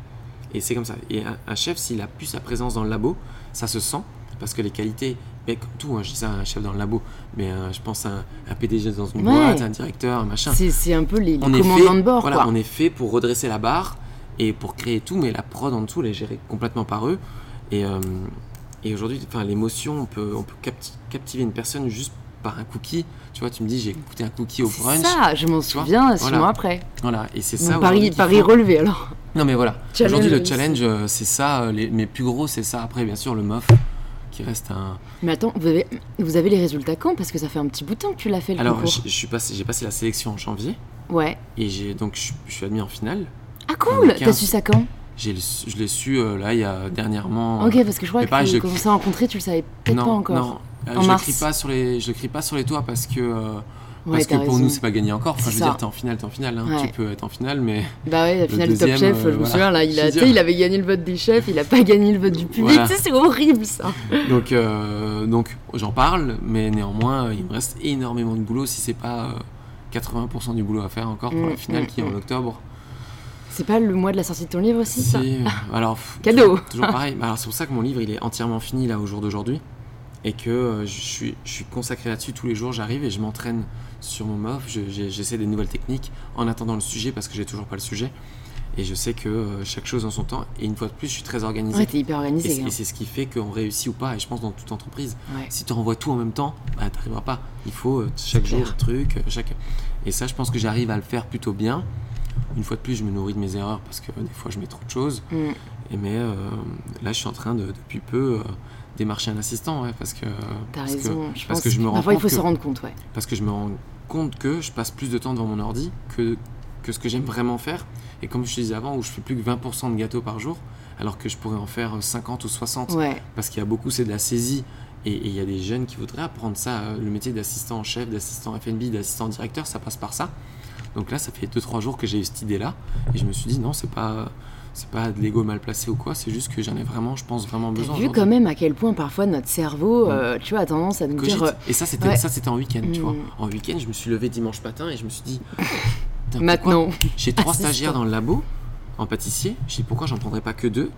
Et c'est comme ça. Et un, un chef, s'il a plus sa présence dans le labo, ça se sent parce que les qualités, mais comme tout, hein, je dis ça à un chef dans le labo, mais euh, je pense à un, un PDG dans une
Ouais.
boîte, un directeur, un machin
C'est c'est un peu les, les commandants
fait,
de bord,
voilà,
quoi.
on est fait pour redresser la barre et pour créer tout, mais la prod en dessous, elle est gérée complètement par eux. Et, euh, et aujourd'hui, l'émotion, on peut, on peut capti- captiver une personne juste par un cookie. Tu vois, tu me dis, j'ai écouté un cookie au
C'est
brunch.
ça, je m'en souviens six
voilà.
mois après.
Voilà, et c'est ça.
pari,
aujourd'hui qu'il
pari
faut.
relevé alors.
Non, mais voilà.
Challenge
Aujourd'hui, le challenge, euh, c'est ça. Les, mes plus gros, c'est ça. Après, bien sûr, le MOF, qui reste un.
Mais attends, vous avez, vous avez les résultats quand? Parce que ça fait un petit bout de temps que tu l'as fait le
Alors,
concours.
passé, j'ai passé la sélection en janvier
Ouais.
et j'ai donc je, je suis admis en finale.
Ah cool T'as
15.
su ça quand?
Le je l'ai su euh, là il y a dernièrement.
Ok, parce que je crois que
je-
quand on s'est rencontrés, tu le savais peut-être pas encore.
Non, Euh,
En
je le crie pas sur les, je le crie pas sur les toits parce que euh,
Ouais,
parce que pour
raison.
nous c'est pas gagné encore. Enfin, je veux
ça.
dire, t'es en finale, t'es en finale. hein.
Ouais.
Tu peux être en finale, mais
Bah ouais, la finale du Top Chef,
euh,
je me souviens, là, il, [LAUGHS] a, il avait gagné le vote des chefs, il a pas gagné le vote du public.
Voilà.
C'est horrible ça. [LAUGHS]
donc euh, donc j'en parle, mais néanmoins euh, il me reste énormément de boulot si c'est pas euh, 80% du boulot à faire encore pour
Mm,
la finale
mm,
qui est en
mm.
octobre.
C'est pas le mois de la sortie de ton livre aussi, ça
Si, euh, alors
Cadeau.
toujours [LAUGHS] pareil. Bah, Alors c'est pour ça que mon livre il est entièrement fini là au jour d'aujourd'hui et que euh, je suis je suis consacré là-dessus tous les jours. J'arrive et je m'entraîne sur mon MOF. Je- J'essaie des nouvelles techniques en attendant le sujet parce que j'ai toujours pas le sujet. Et je sais que euh, chaque chose en son temps. Et une fois de plus, je suis très organisé.
Ouais, t'es hyper
et
organisé.
c'est-
hein.
et c'est ce qui fait qu'on réussit ou pas. Et je pense dans toute entreprise.
Ouais.
Si tu renvoies tout en même temps, bah, t'arriveras pas. Il faut euh, chaque jour un truc, euh, chaque. Et ça, je pense que j'arrive à le faire plutôt bien. Une fois de plus, je me nourris de mes erreurs parce que des fois, je mets trop de choses.
Mm.
Et mais euh, là, je suis en train de, depuis peu, euh, démarcher un assistant, ouais, parce que.
T'as raison.
Que,
je
parce
pense
que je me rends
Parfois, il faut se rendre compte, ouais.
parce que je me rends compte que je passe plus de temps devant mon ordi que, que ce que j'aime vraiment faire. Et comme je te disais avant, où je fais plus que 20% de gâteaux par jour, alors que je pourrais en faire 50 ou 60
Ouais.
parce qu'il y a beaucoup, c'est de la saisie. Et et il y a des jeunes qui voudraient apprendre ça, euh, le métier d'assistant en chef, d'assistant FNB, d'assistant directeur, ça passe par ça. Donc là, ça fait 2-3 jours que j'ai eu cette idée-là. Et je me suis dit, non, c'est pas, c'est pas de l'ego mal placé ou quoi, c'est juste que j'en ai vraiment, je pense, vraiment
T'as
besoin.
vu
aujourd'hui.
quand même à quel point parfois notre cerveau,
Mm.
euh, tu vois, a tendance à nous
Cogite.
dire
Et ça, c'était
ouais.
ça, c'était en week-end, tu
Mm.
vois. En week-end, je me suis levé dimanche matin et je me suis dit. [LAUGHS]
Maintenant.
J'ai trois
Assistant.
stagiaires dans le labo en pâtissier. Je dis pourquoi j'en prendrais pas que deux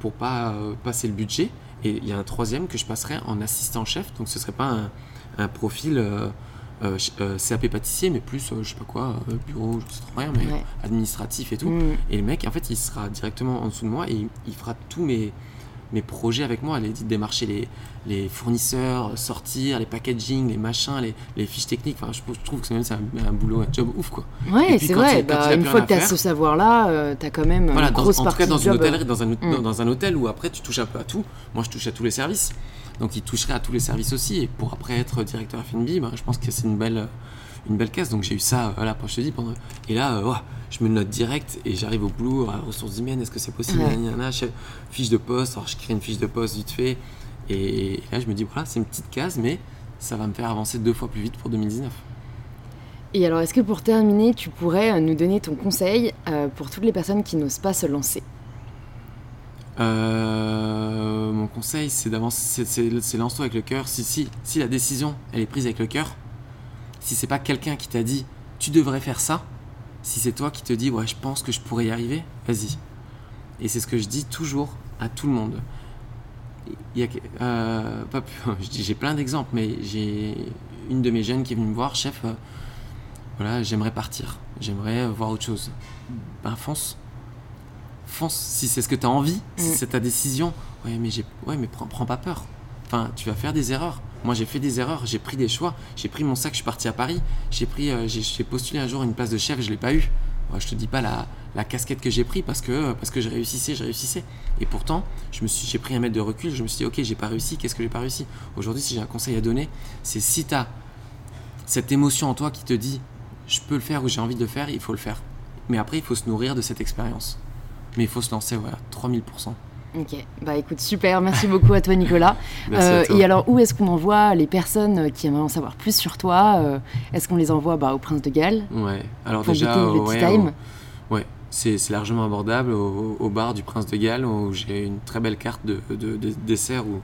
pour pas euh, passer le budget? Et il y a un troisième que je passerai en assistant chef. Donc ce serait pas un, un profil euh, euh, ch- euh, CAP pâtissier, mais plus, euh, je sais pas quoi, bureau, je sais trop rien, mais
Ouais.
administratif et tout.
Mm.
Et le mec, en fait, il sera directement en dessous de moi et il, il fera tous mes, mes projets avec moi. Les démarcher les, les fournisseurs, sortir, les packaging, les machins, les, les fiches techniques. Enfin, je, je trouve que c'est même un, un boulot, un job ouf, quoi.
Ouais, c'est vrai. bah, une fois que t'as
faire-
ce savoir-là, euh, t'as quand même
Voilà,
une
dans-
grosse
en tout cas dans une hôtellerie, dans un, hôte-
Mm.
dans un hôtel où après tu touches un peu à tout. Moi, je touche à tous les services. Donc, il toucherait à tous les services aussi. Et pour après être directeur F&B, ben, je pense que c'est une belle, une belle case. Donc, j'ai eu ça, euh, voilà, je te dis, pendant... Et là, euh, je me note direct et j'arrive au boulot, à ressources humaines, est-ce que c'est possible? Nanana, chef- Fiche de poste, alors je crée une fiche de poste vite fait. Et là, je me dis, voilà, c'est une petite case, mais ça va me faire avancer deux fois plus vite pour 2019.
Et alors, est-ce que pour terminer, tu pourrais euh, nous donner ton conseil euh, pour toutes les personnes qui n'osent pas se lancer?
Euh, mon conseil, c'est d'avancer, c'est- lance-toi avec le cœur. Si, si, si la décision, elle est prise avec le cœur, si c'est pas quelqu'un qui t'a dit tu devrais faire ça, si c'est toi qui te dis ouais, je pense que je pourrais y arriver, vas-y. Et c'est ce que je dis toujours à tout le monde. Il y a, euh, pas plus- [LAUGHS] j'ai plein d'exemples, mais j'ai une de mes jeunes qui est venue me voir, chef, euh, voilà, j'aimerais partir, j'aimerais voir autre chose. Ben fonce, fonce si c'est ce que tu as envie, si
Mm.
c'est ta décision. Ouais, mais j'ai, ouais, mais prends, prends pas peur. Enfin, tu vas faire des erreurs. Moi, j'ai fait des erreurs, j'ai pris des choix. J'ai pris mon sac, je suis parti à Paris. J'ai pris, euh, j'ai, postulé un jour une place de chef, je l'ai pas eu. Ouais, je te dis pas la, la casquette que j'ai pris parce que parce que je réussissais, je réussissais. Et pourtant, je me suis, j'ai pris un mètre de recul. Je me suis dit, ok, j'ai pas réussi. Qu'est-ce que j'ai pas réussi? Aujourd'hui, si j'ai un conseil à donner, c'est si tu as cette émotion en toi qui te dit, je peux le faire ou j'ai envie de le faire, il faut le faire. Mais après, il faut se nourrir de cette expérience. Mais il faut se lancer, voilà, 3000%.
Ok, bah écoute, super, merci beaucoup à toi Nicolas. [LAUGHS]
Merci
Euh,
à toi.
et alors, où est-ce qu'on envoie les personnes qui aimeraient en savoir plus sur toi Euh, Est-ce qu'on les envoie bah, au Prince de Galles?
Ouais, alors
pour
déjà,
tea
ouais, au- ouais, c'est c'est largement abordable au, au bar du Prince de Galles où j'ai une très belle carte de, de- de dessert où,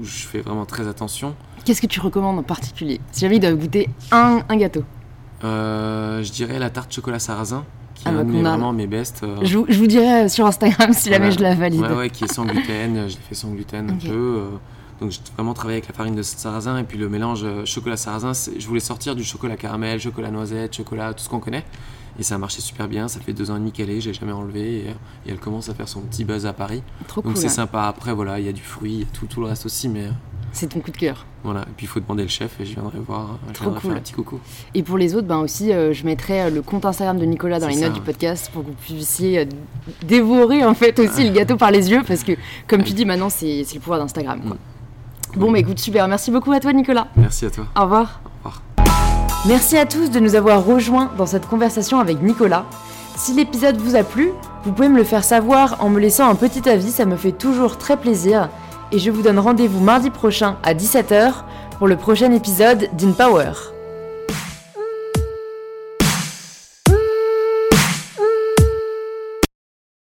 où je fais vraiment très attention.
Qu'est-ce que tu recommandes en particulier? Si jamais ils doivent goûter un, un gâteau.
Euh, je dirais la tarte chocolat sarrasin qui
Ah
est un de mes,
qu'on a-
vraiment mes best. euh,
Je, vous- je vous dirai euh, sur Instagram si jamais je la valide.
Ouais, ouais, qui est sans gluten. Je l'ai fait sans gluten
Ok.
un peu. euh, donc j'ai vraiment travaillé avec la farine de sarrasin et puis le mélange euh, chocolat sarrasin. Je voulais sortir du chocolat caramel, chocolat noisette, chocolat, tout ce qu'on connaît. Et ça a marché super bien. Ça fait deux ans et demi qu'elle est, j'ai jamais enlevé. Et, euh, et elle commence à faire son petit buzz à Paris.
Trop
Donc
cool.
c'est
hein.
sympa. Après, voilà, il y a du fruit, il y a tout, tout le reste aussi. Mais euh,
C'est ton coup de cœur.
voilà. Et puis il faut demander le chef et je viendrai voir. Je
Trop
viendrai
cool.
faire un petit coucou.
Et pour les autres, ben aussi, euh, je mettrai euh, le compte Instagram de Nicolas dans les
ça,
notes du podcast pour que vous puissiez euh, dévorer en fait aussi le gâteau par les yeux parce que, comme tu dis, maintenant c'est le pouvoir d'Instagram. quoi. Bon, bah écoute, super. Merci beaucoup à toi, Nicolas.
Merci à toi.
Au revoir.
Au revoir.
Merci à tous de nous avoir rejoints dans cette conversation avec Nicolas. Si l'épisode vous a plu, vous pouvez me le faire savoir en me laissant un petit avis, ça me fait toujours très plaisir. Et je vous donne rendez-vous mardi prochain à 17h pour le prochain épisode d'InPower.